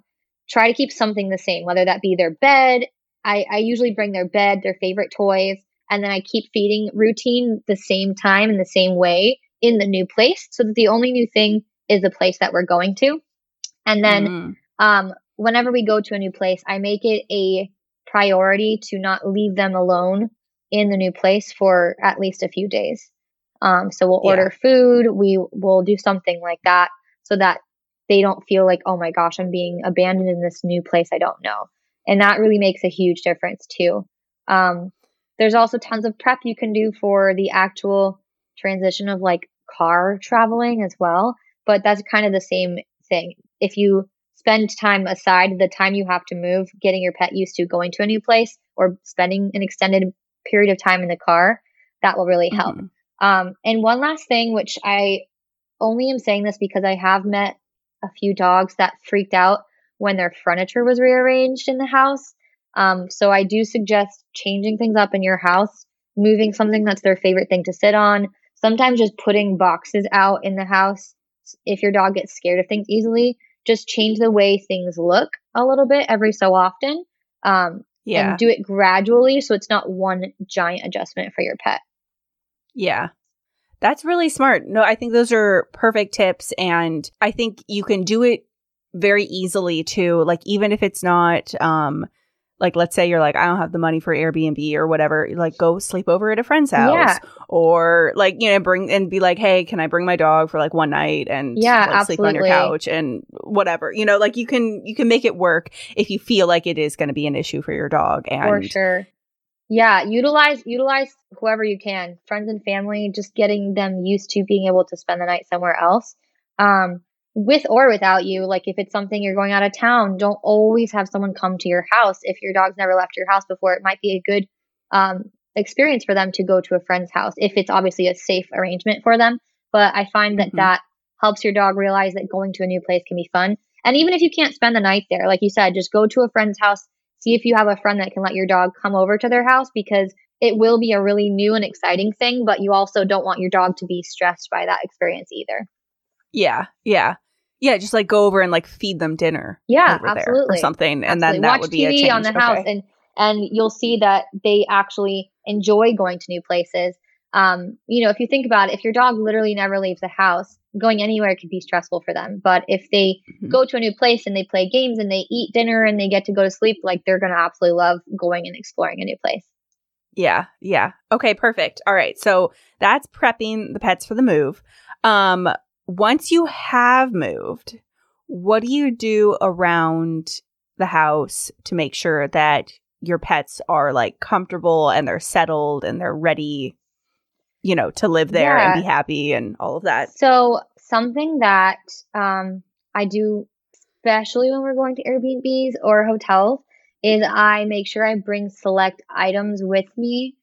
try to keep something the same, whether that be their bed. I, I usually bring their bed, their favorite toys, and then I keep feeding routine the same time in the same way in the new place so that the only new thing is the place that we're going to. And then mm. um, whenever we go to a new place, I make it a priority to not leave them alone in the new place for at least a few days. Um, so we'll order food, we will do something like that so that they don't feel like, oh my gosh, I'm being abandoned in this new place I don't know. And that really makes a huge difference too. Um, there's also tons of prep you can do for the actual transition of like car traveling as well. But that's kind of the same thing. If you spend time aside the time you have to move, getting your pet used to going to a new place or spending an extended period of time in the car, that will really help. Mm-hmm. Um, and one last thing, which I only am saying this because I have met a few dogs that freaked out when their furniture was rearranged in the house. Um, so I do suggest changing things up in your house, moving something that's their favorite thing to sit on. Sometimes just putting boxes out in the house if your dog gets scared of things easily just change the way things look a little bit every so often. Um, yeah. And do it gradually so it's not one giant adjustment for your pet. Yeah. That's really smart. No, I think those are perfect tips. And I think you can do it very easily too. Like, even if it's not, um, like let's say you're like i don't have the money for airbnb or whatever like go sleep over at a friend's house. Yeah. or like you know bring and be like hey can i bring my dog for like one night and yeah like, sleep on your couch and whatever you know like you can you can make it work if you feel like it is going to be an issue for your dog and for sure. Yeah utilize utilize whoever you can friends and family just getting them used to being able to spend the night somewhere else. Um with or without you. Like if it's something you're going out of town, don't always have someone come to your house. If your dog's never left your house before, it might be a good um, experience for them to go to a friend's house if it's obviously a safe arrangement for them. But I find that mm-hmm. that helps your dog realize that going to a new place can be fun. And even if you can't spend the night there, like you said, just go to a friend's house, see if you have a friend that can let your dog come over to their house because it will be a really new and exciting thing, but you also don't want your dog to be stressed by that experience either. Yeah, yeah. Yeah, just like go over and like feed them dinner. Yeah, absolutely. or something. And absolutely. then that Watch would be TV a change. on the okay. house and and you'll see that they actually enjoy going to new places. Um, you know, if you think about it, if your dog literally never leaves the house, going anywhere could be stressful for them. But if they mm-hmm. go to a new place and they play games and they eat dinner and they get to go to sleep, like they're going to absolutely love going and exploring a new place. Yeah, yeah. Okay, perfect. All right. So that's prepping the pets for the move. Um, once you have moved, what do you do around the house to make sure that your pets are like comfortable and they're settled and they're ready, you know, to live there yeah. and be happy and all of that? So, something that um, I do, especially when we're going to Airbnbs or hotels, is I make sure I bring select items with me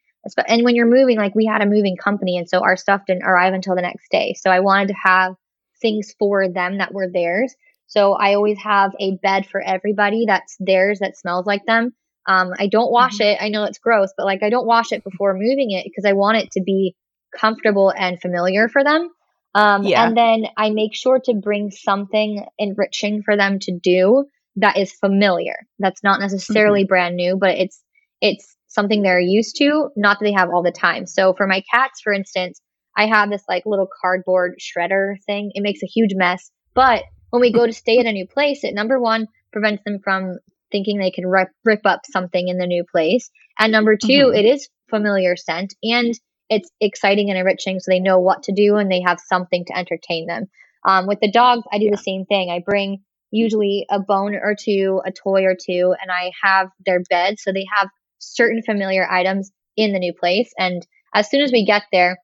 and when you're moving, like we had a moving company, and so our stuff didn't arrive until the next day. So I wanted to have things for them that were theirs. So I always have a bed for everybody that's theirs that smells like them. Um, I don't wash mm-hmm. it. I know it's gross, but like I don't wash it before moving it because I want it to be comfortable and familiar for them. Um, yeah. And then I make sure to bring something enriching for them to do that is familiar. That's not necessarily mm-hmm. brand new, but it's it's something they're used to, not that they have all the time. So for my cats, for instance, I have this like little cardboard shredder thing. It makes a huge mess. But when we go to stay at a new place, it number one prevents them from thinking they can rip, rip up something in the new place. And number 2 mm-hmm. it is familiar scent and it's exciting and enriching so they know what to do and they have something to entertain them. Um, with the dogs, I do yeah. the same thing. I bring usually a bone or two, a toy or two, and I have their bed so they have certain familiar items in the new place. And as soon as we get there,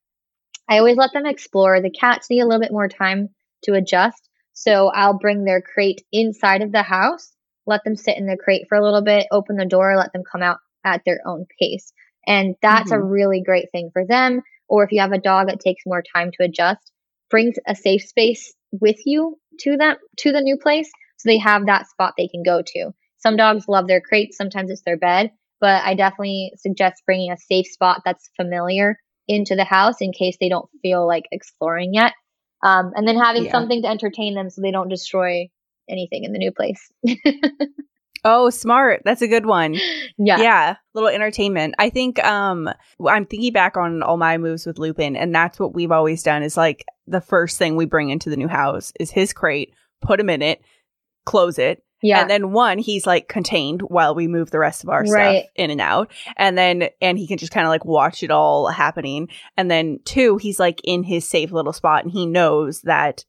I always let them explore. The cats need a little bit more time to adjust. So I'll bring their crate inside of the house, let them sit in the crate for a little bit, open the door, let them come out at their own pace. And that's mm-hmm. a really great thing for them. Or if you have a dog that takes more time to adjust, brings a safe space with you to them to the new place so they have that spot they can go to. Some dogs love their crates, sometimes it's their bed, but I definitely suggest bringing a safe spot that's familiar into the house in case they don't feel like exploring yet. Um, and then having yeah. something to entertain them so they don't destroy anything in the new place. Oh, smart. That's a good one. Yeah. Yeah. Little entertainment. I think um I'm thinking back on all my moves with Lupin, and that's what we've always done is like the first thing we bring into the new house is his crate, put him in it, close it. Yeah. And then one, he's like contained while we move the rest of our Right. stuff in and out. And then and he can just kind of like watch it all happening. And then two, he's like in his safe little spot and he knows that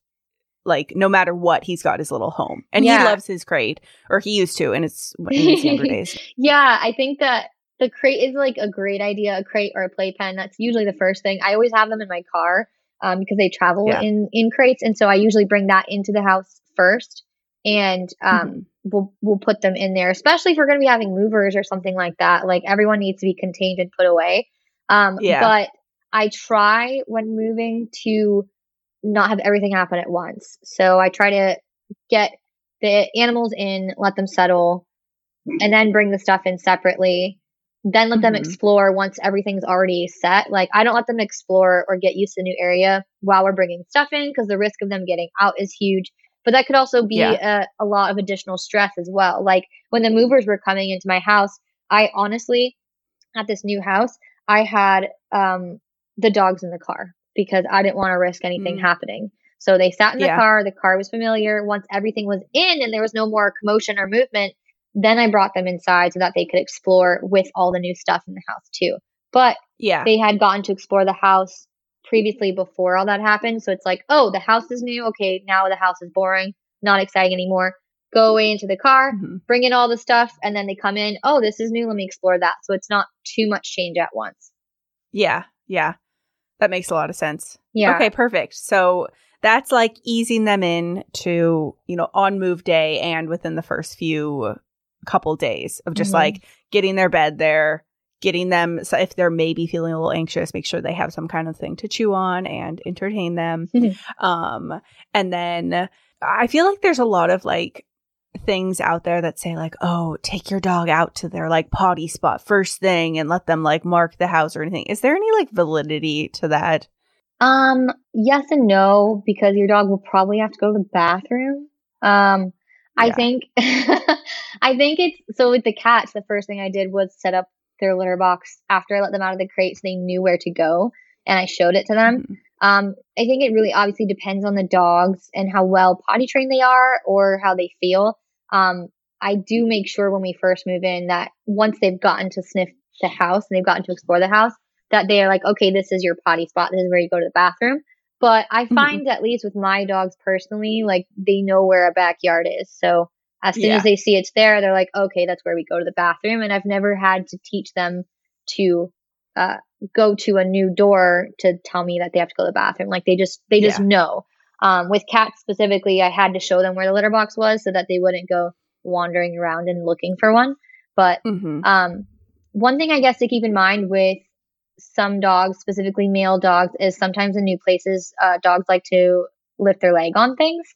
like no matter what, he's got his little home. And Yeah. he loves his crate. Or he used to, and it's in his younger days. Yeah, I think that the crate is like a great idea, a crate or a playpen. That's usually the first thing. I always have them in my car um, because they travel Yeah. in in crates, and so I usually bring that into the house first, and um, Mhm. we'll we'll put them in there, especially if we're going to be having movers or something like that. Like everyone needs to be contained and put away. Um, Yeah. But I try when moving to not have everything happen at once. So I try to get the animals in, let them settle, and then bring the stuff in separately. Then let them Mhm. explore once everything's already set. Like I don't let them explore or get used to the new area while we're bringing stuff in because the risk of them getting out is huge. But that could also be Yeah. a, a lot of additional stress as well. Like when the movers were coming into my house, I honestly, at this new house, I had um, the dogs in the car because I didn't want to risk anything Mm. happening. So they sat in the Yeah. car. The car was familiar. Once everything was in and there was no more commotion or movement, then I brought them inside so that they could explore with all the new stuff in the house too. But Yeah. they had gotten to explore the house previously before all that happened. So it's like, oh, the house is new. Okay, now the house is boring, not exciting anymore. Go away into the car, Mhm. bring in all the stuff, and then they come in. Oh, this is new. Let me explore that. So it's not too much change at once. Yeah, yeah. That makes a lot of sense. Yeah. Okay, perfect. So that's like easing them in to, you know, on move day and within the first few couple days of just Mhm. like getting their bed there, getting them so if they're maybe feeling a little anxious, make sure they have some kind of thing to chew on and entertain them. Mhm. um and then I feel like there's a lot of like things out there that say like, "Oh, take your dog out to their like potty spot first thing and let them like mark the house or anything." Is there any like validity to that? Um, yes and no, because your dog will probably have to go to the bathroom. Um, I Yeah. think, I think it's so with the cats. The first thing I did was set up their litter box after I let them out of the crate, so they knew where to go, and I showed it to them. Mhm. Um, I think it really obviously depends on the dogs and how well potty trained they are or how they feel. Um, I do make sure when we first move in that once they've gotten to sniff the house and they've gotten to explore the house, that they are like, okay, this is your potty spot. This is where you go to the bathroom. But I Mhm. find at least with my dogs personally, like they know where a backyard is. So as soon Yeah. as they see it's there, they're like, okay, that's where we go to the bathroom. And I've never had to teach them to uh, go to a new door to tell me that they have to go to the bathroom. Like they just they just Yeah. know. Um, with cats specifically, I had to show them where the litter box was so that they wouldn't go wandering around and looking for one. But Mhm. um, one thing I guess to keep in mind with some dogs, specifically male dogs, is sometimes in new places, uh, dogs like to lift their leg on things.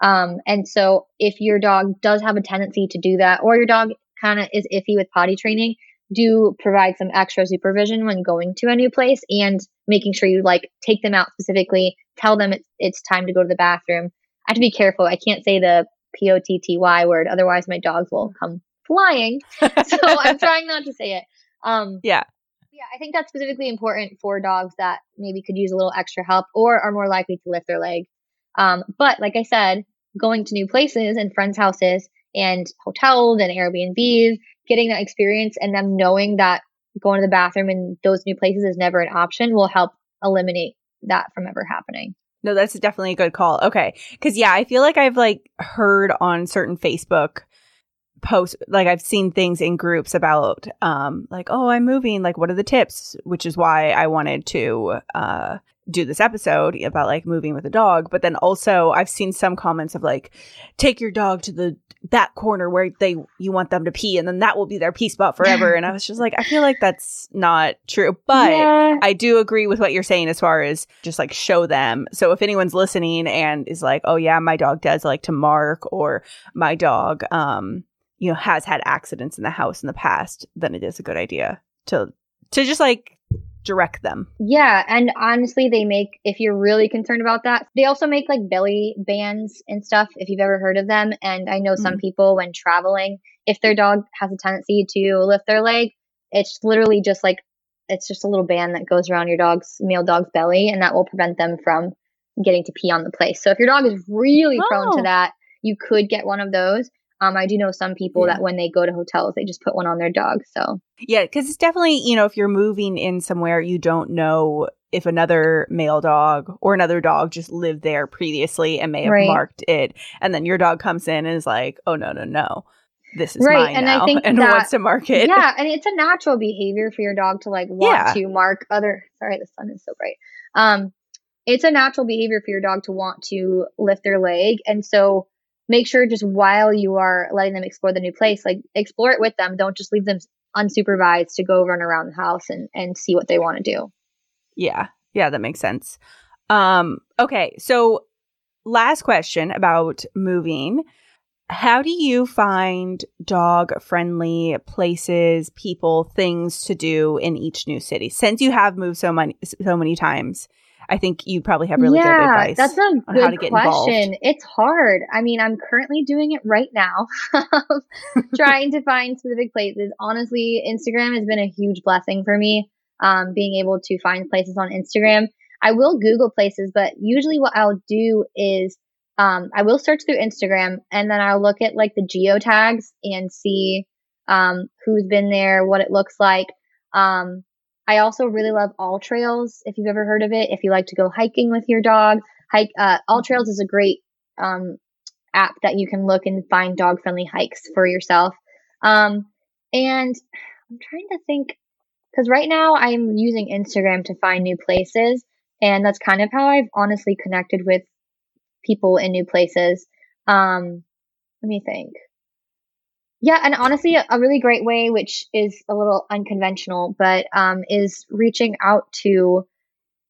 Um, and so if your dog does have a tendency to do that, or your dog kind of is iffy with potty training, do provide some extra supervision when going to a new place and making sure you like take them out specifically, tell them it's, it's time to go to the bathroom. I have to be careful. I can't say the P O T T Y word, otherwise my dogs will come flying. so I'm trying not to say it. Um, Yeah. yeah, I think that's specifically important for dogs that maybe could use a little extra help or are more likely to lift their leg. Um, but like I said, going to new places and friends' houses and hotels and Airbnbs, getting that experience and them knowing that going to the bathroom in those new places is never an option will help eliminate that from ever happening. No, that's definitely a good call. Okay. Cause yeah, I feel like I've like heard on certain Facebook posts, like I've seen things in groups about, um, like, oh, I'm moving. Like, what are the tips? Which is why I wanted to, uh, do this episode about like moving with a dog. But then also I've seen some comments of like, take your dog to the, that corner where they, you want them to pee and then that will be their pee spot forever. and I was just like, I feel like that's not true. But, yeah. I do agree with what you're saying as far as just like show them. So if anyone's listening and is like, "Oh yeah, my dog does like to mark or my dog um you know has had accidents in the house in the past," then it is a good idea to to just like direct them. Yeah, and honestly, they make if you're really concerned about that, they also make like belly bands and stuff. If you've ever heard of them, and I know some Mhm. people when traveling, if their dog has a tendency to lift their leg, it's literally just like it's just a little band that goes around your dog's male dog's belly, and that will prevent them from getting to pee on the place. So if your dog is really prone Oh. to that, you could get one of those. Um, I do know some people Yeah. that when they go to hotels, they just put one on their dog. So Yeah, because it's definitely, you know, if you're moving in somewhere, you don't know if another male dog or another dog just lived there previously and may have Right. marked it. And then your dog comes in and is like, oh, no, no, no. This is Right, and I think and that- wants to mark it. yeah, and it's a natural behavior for your dog to like want Yeah. to mark other. Sorry, the sun is so bright. Um, it's a natural behavior for your dog to want to lift their leg, and so make sure just while you are letting them explore the new place, like explore it with them. Don't just leave them unsupervised to go run around the house and and see what they want to do. Yeah. Yeah, that makes sense. Um, okay, so last question about moving. How do you find dog friendly places, people, things to do in each new city? Since you have moved so many so many times, I think you probably have really good advice. That's a on good how to get involved. question. It's hard. I mean, I'm currently doing it right now, trying to find specific places. Honestly, Instagram has been a huge blessing for me. Um, being able to find places on Instagram. I will Google places, but usually what I'll do is um, I will search through Instagram and then I'll look at like the geo tags and see um, who's been there, what it looks like. Um, I also really love AllTrails. If you've ever heard of it, if you like to go hiking with your dog, hike. Uh, AllTrails is a great um, app that you can look and find dog friendly hikes for yourself. Um, and I'm trying to think because right now I'm using Instagram to find new places, and that's kind of how I've honestly connected with people in new places. Um, let me think. Yeah, and honestly, a really great way, which is a little unconventional, but um, is reaching out to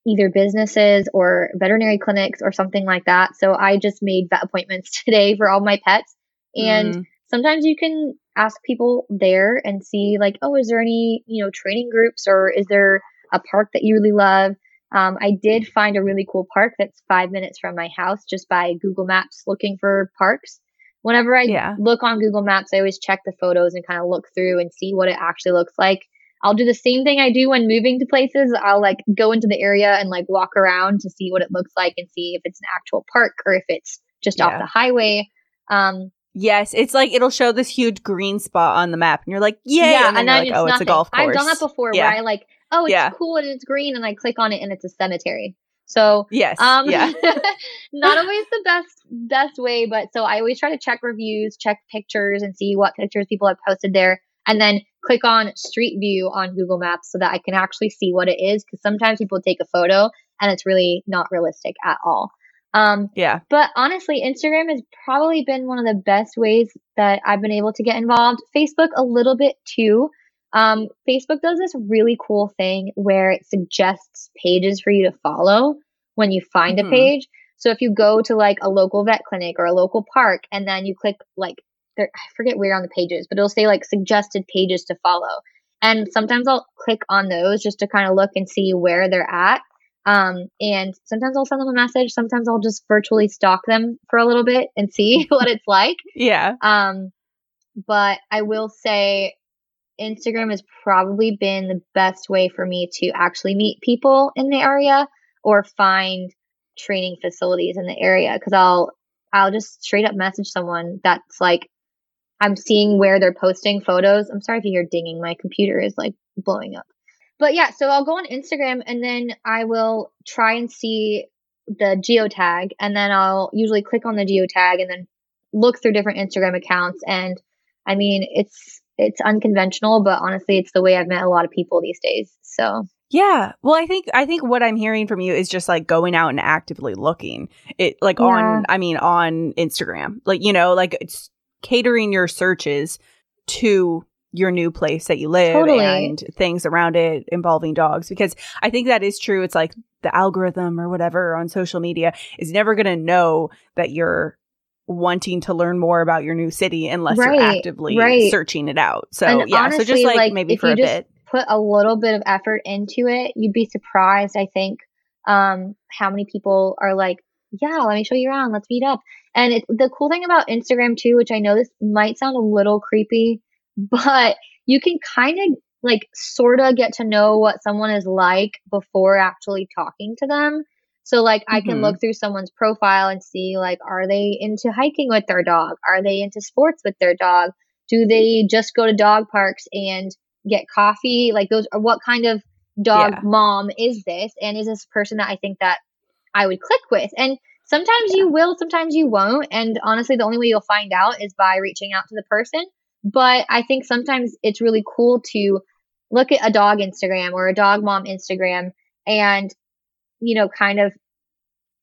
either businesses or veterinary clinics or something like that. So I just made vet appointments today for all my pets, and Mm, sometimes you can ask people there and see like oh is there any you know training groups or is there a park that you really love? Um, i did find a really cool park that's five minutes from my house just by google maps looking for parks whenever i Yeah. look on google maps i always check the photos and kind of look through and see what it actually looks like i'll do the same thing i do when moving to places i'll like go into the area and like walk around to see what it looks like and see if it's an actual park or if it's just off the highway um, yes, it's like it'll show this huge green spot on the map, and you're like, yay! and then, you're like, oh, it's a golf course. I've done that before Yeah. where I like, oh, it's Yeah. cool and it's green, and I click on it and it's a cemetery. So, Yes. um, yeah. not always the best best way, but so I always try to check reviews, check pictures, and see what pictures people have posted there, and then click on Street View on Google Maps so that I can actually see what it is. Because sometimes people take a photo and it's really not realistic at all. Um, Yeah. but honestly, Instagram has probably been one of the best ways that I've been able to get involved. Facebook, a little bit too. Um, Facebook does this really cool thing where it suggests pages for you to follow when you find Mhm. a page. So if you go to like a local vet clinic or a local park and then you click like, there, I forget where on the pages, but it'll say like suggested pages to follow. And sometimes I'll click on those just to kind of look and see where they're at. Um, and sometimes I'll send them a message. Sometimes I'll just virtually stalk them for a little bit and see what it's like. Yeah. Um, but I will say Instagram has probably been the best way for me to actually meet people in the area or find training facilities in the area because I'll I'll just straight up message someone that's like I'm seeing where they're posting photos. I'm sorry if you hear dinging. My computer is like blowing up. But yeah, so I'll go on Instagram and then I will try and see the geotag and then I'll usually click on the geotag and then look through different Instagram accounts and I mean it's it's unconventional but honestly it's the way I've met a lot of people these days. So Yeah. Well, I think I think what I'm hearing from you is just like going out and actively looking. It like Yeah. on I mean on Instagram. Like, you know, like it's catering your searches to your new place that you live Totally. and things around it involving dogs because I think that is true. It's like the algorithm or whatever on social media is never going to know that you're wanting to learn more about your new city unless Right, you're actively right. searching it out. So, And yeah, so just like, like, maybe if for you a just bit. put a little bit of effort into it, you'd be surprised, I think, um, how many people are like, yeah, let me show you around. Let's meet up. And it, the cool thing about Instagram too, which I know this might sound a little creepy, but you can kind of like sort of get to know what someone is like before actually talking to them. So like I can Mhm. look through someone's profile and see like are they into hiking with their dog? Are they into sports with their dog? Do they just go to dog parks and get coffee? Like those are what kind of dog Yeah. mom is this? And is this a person that I think that I would click with? And sometimes you will, sometimes you won't. And honestly, the only way you'll find out is by reaching out to the person. But I think sometimes it's really cool to look at a dog Instagram or a dog mom Instagram and, you know, kind of,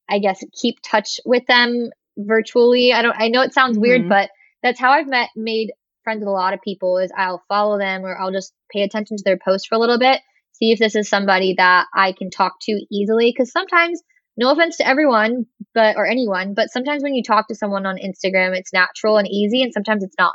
I guess, keep touch with them virtually. I don't, I know it sounds weird, Mhm. but that's how I've met, made friends with a lot of people is I'll follow them or I'll just pay attention to their posts for a little bit, see if this is somebody that I can talk to easily. Cause sometimes, no offense to everyone, but, or anyone, but sometimes when you talk to someone on Instagram, it's natural and easy and sometimes it's not.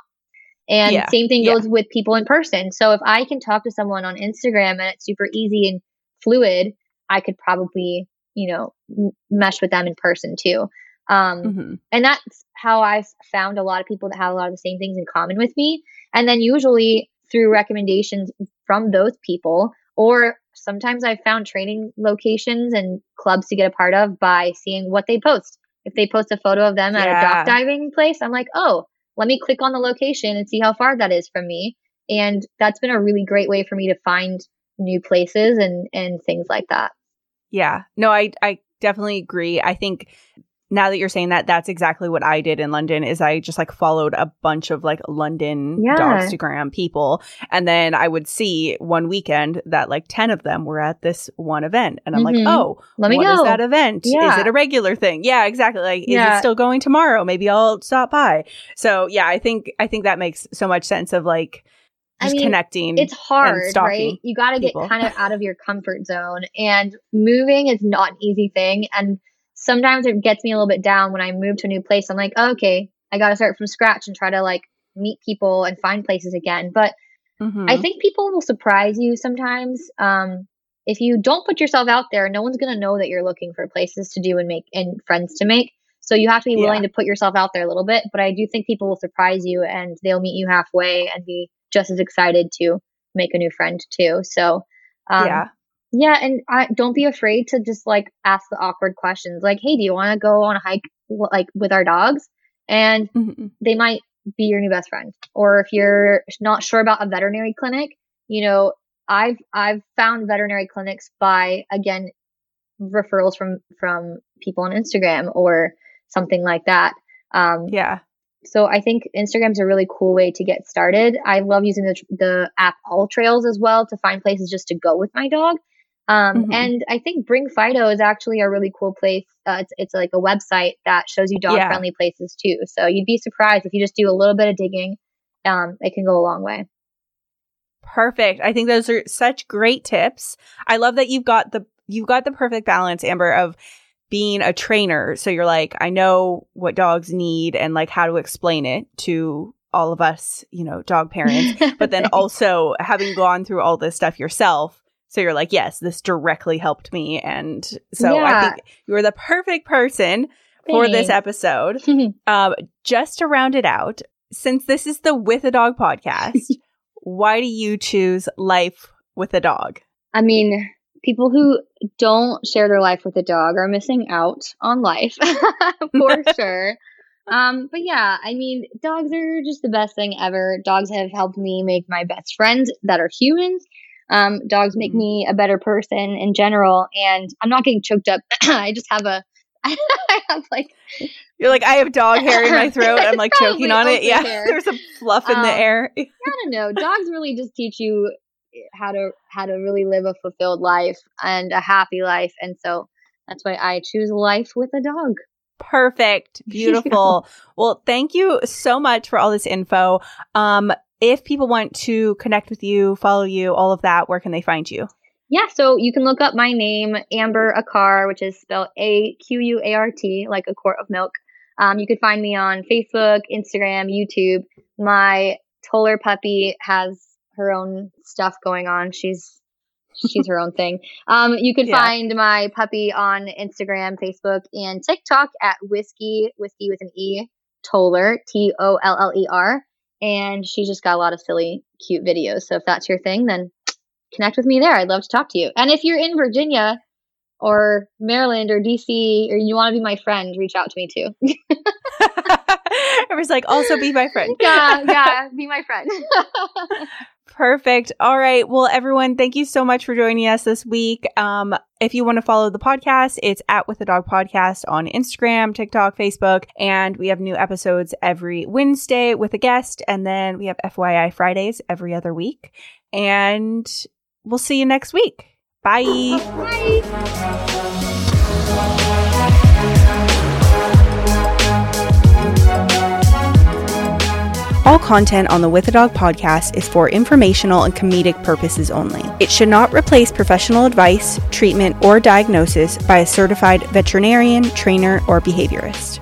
And Yeah, same thing yeah. goes with people in person. So if I can talk to someone on Instagram and it's super easy and fluid, I could probably, you know, m- mesh with them in person too. Um, Mhm. and that's how I've found a lot of people that have a lot of the same things in common with me. And then usually through recommendations from those people, or sometimes I've found training locations and clubs to get a part of by seeing what they post. If they post a photo of them at a Yeah. dock diving place, I'm like, oh, let me click on the location and see how far that is from me. And that's been a really great way for me to find new places and, and things like that. Yeah. No, I I definitely agree. I think now that you're saying that, that's exactly what I did in London is I just like followed a bunch of like London Yeah. Dogstagram people. And then I would see one weekend that like 10 of them were at this one event. And I'm Mhm. like, oh, Let me what go. is that event? Is it a regular thing? Yeah, exactly. Like, is it still going tomorrow? Maybe I'll stop by. So yeah, I think, I think that makes so much sense of like I mean, connecting. it's hard, right? You got to get kind of out of your comfort zone, and moving is not an easy thing. And sometimes it gets me a little bit down when I move to a new place. I'm like, oh, okay, I got to start from scratch and try to like meet people and find places again. But Mhm. I think people will surprise you sometimes. Um, if you don't put yourself out there, no one's gonna know that you're looking for places to do and make and friends to make. So you have to be Yeah. willing to put yourself out there a little bit. But I do think people will surprise you and they'll meet you halfway and be just as excited to make a new friend too. So um, yeah. yeah, and I, don't be afraid to just like ask the awkward questions, like, "Hey, do you want to go on a hike like with our dogs?" And Mhm. they might be your new best friend. Or if you're not sure about a veterinary clinic, you know, I've I've found veterinary clinics by again referrals from from people on Instagram or something like that. Um, Yeah. So I think Instagram's a really cool way to get started. I love using the the app AllTrails as well to find places just to go with my dog. Um, Mhm. And I think BringFido is actually a really cool place. Uh, it's it's like a website that shows you dog Yeah. friendly places too. So you'd be surprised if you just do a little bit of digging. Um, it can go a long way. Perfect. I think those are such great tips. I love that you've got the you've got the perfect balance, Amber, of being a trainer. So you're like, I know what dogs need and like how to explain it to all of us, you know, dog parents, but then also having gone through all this stuff yourself. So you're like, yes, this directly helped me. And so I think you're the perfect person for this episode. Um, just to round it out, since this is the With a Dog podcast, why do you choose life with a dog? I mean, people who don't share their life with a dog are missing out on life for sure. Um, but yeah, I mean, dogs are just the best thing ever. Dogs have helped me make my best friends that are humans. Um, dogs make Mhm. me a better person in general, and I'm not getting choked up. I just have a, I have like You're like, I have dog hair in my throat. I'm like choking on it. Yeah, hair. there's a fluff in the Um, air. I don't know. Dogs really just teach you how to how to really live a fulfilled life and a happy life, and so that's why I choose life with a dog. Perfect. Beautiful. well, thank you so much for all this info. Um, if people want to connect with you, follow you, all of that, where can they find you? Yeah, so you can look up my name, Amber Aquart, which is spelled A Q U A R T, like a quart of milk. Um, you can find me on Facebook, Instagram, YouTube. My Toller puppy has her own stuff going on. She's she's her own thing. Um, you can yeah. find my puppy on Instagram, Facebook, and TikTok at whiskey whiskey with an e Toller T O L L E R, and she just got a lot of silly, cute videos. So if that's your thing, then connect with me there. I'd love to talk to you. And if you're in Virginia or Maryland or DC or you want to be my friend, reach out to me too. I was like, also be my friend. yeah, yeah, be my friend. Perfect. All right. Well, everyone, thank you so much for joining us this week. Um, if you want to follow the podcast, it's at With a Dog Podcast on Instagram, TikTok, Facebook, and we have new episodes every Wednesday with a guest, and then we have FYI Fridays every other week. And we'll see you next week. Bye. Bye. All content on the With a Dog podcast is for informational and comedic purposes only. It should not replace professional advice, treatment, or diagnosis by a certified veterinarian, trainer, or behaviorist.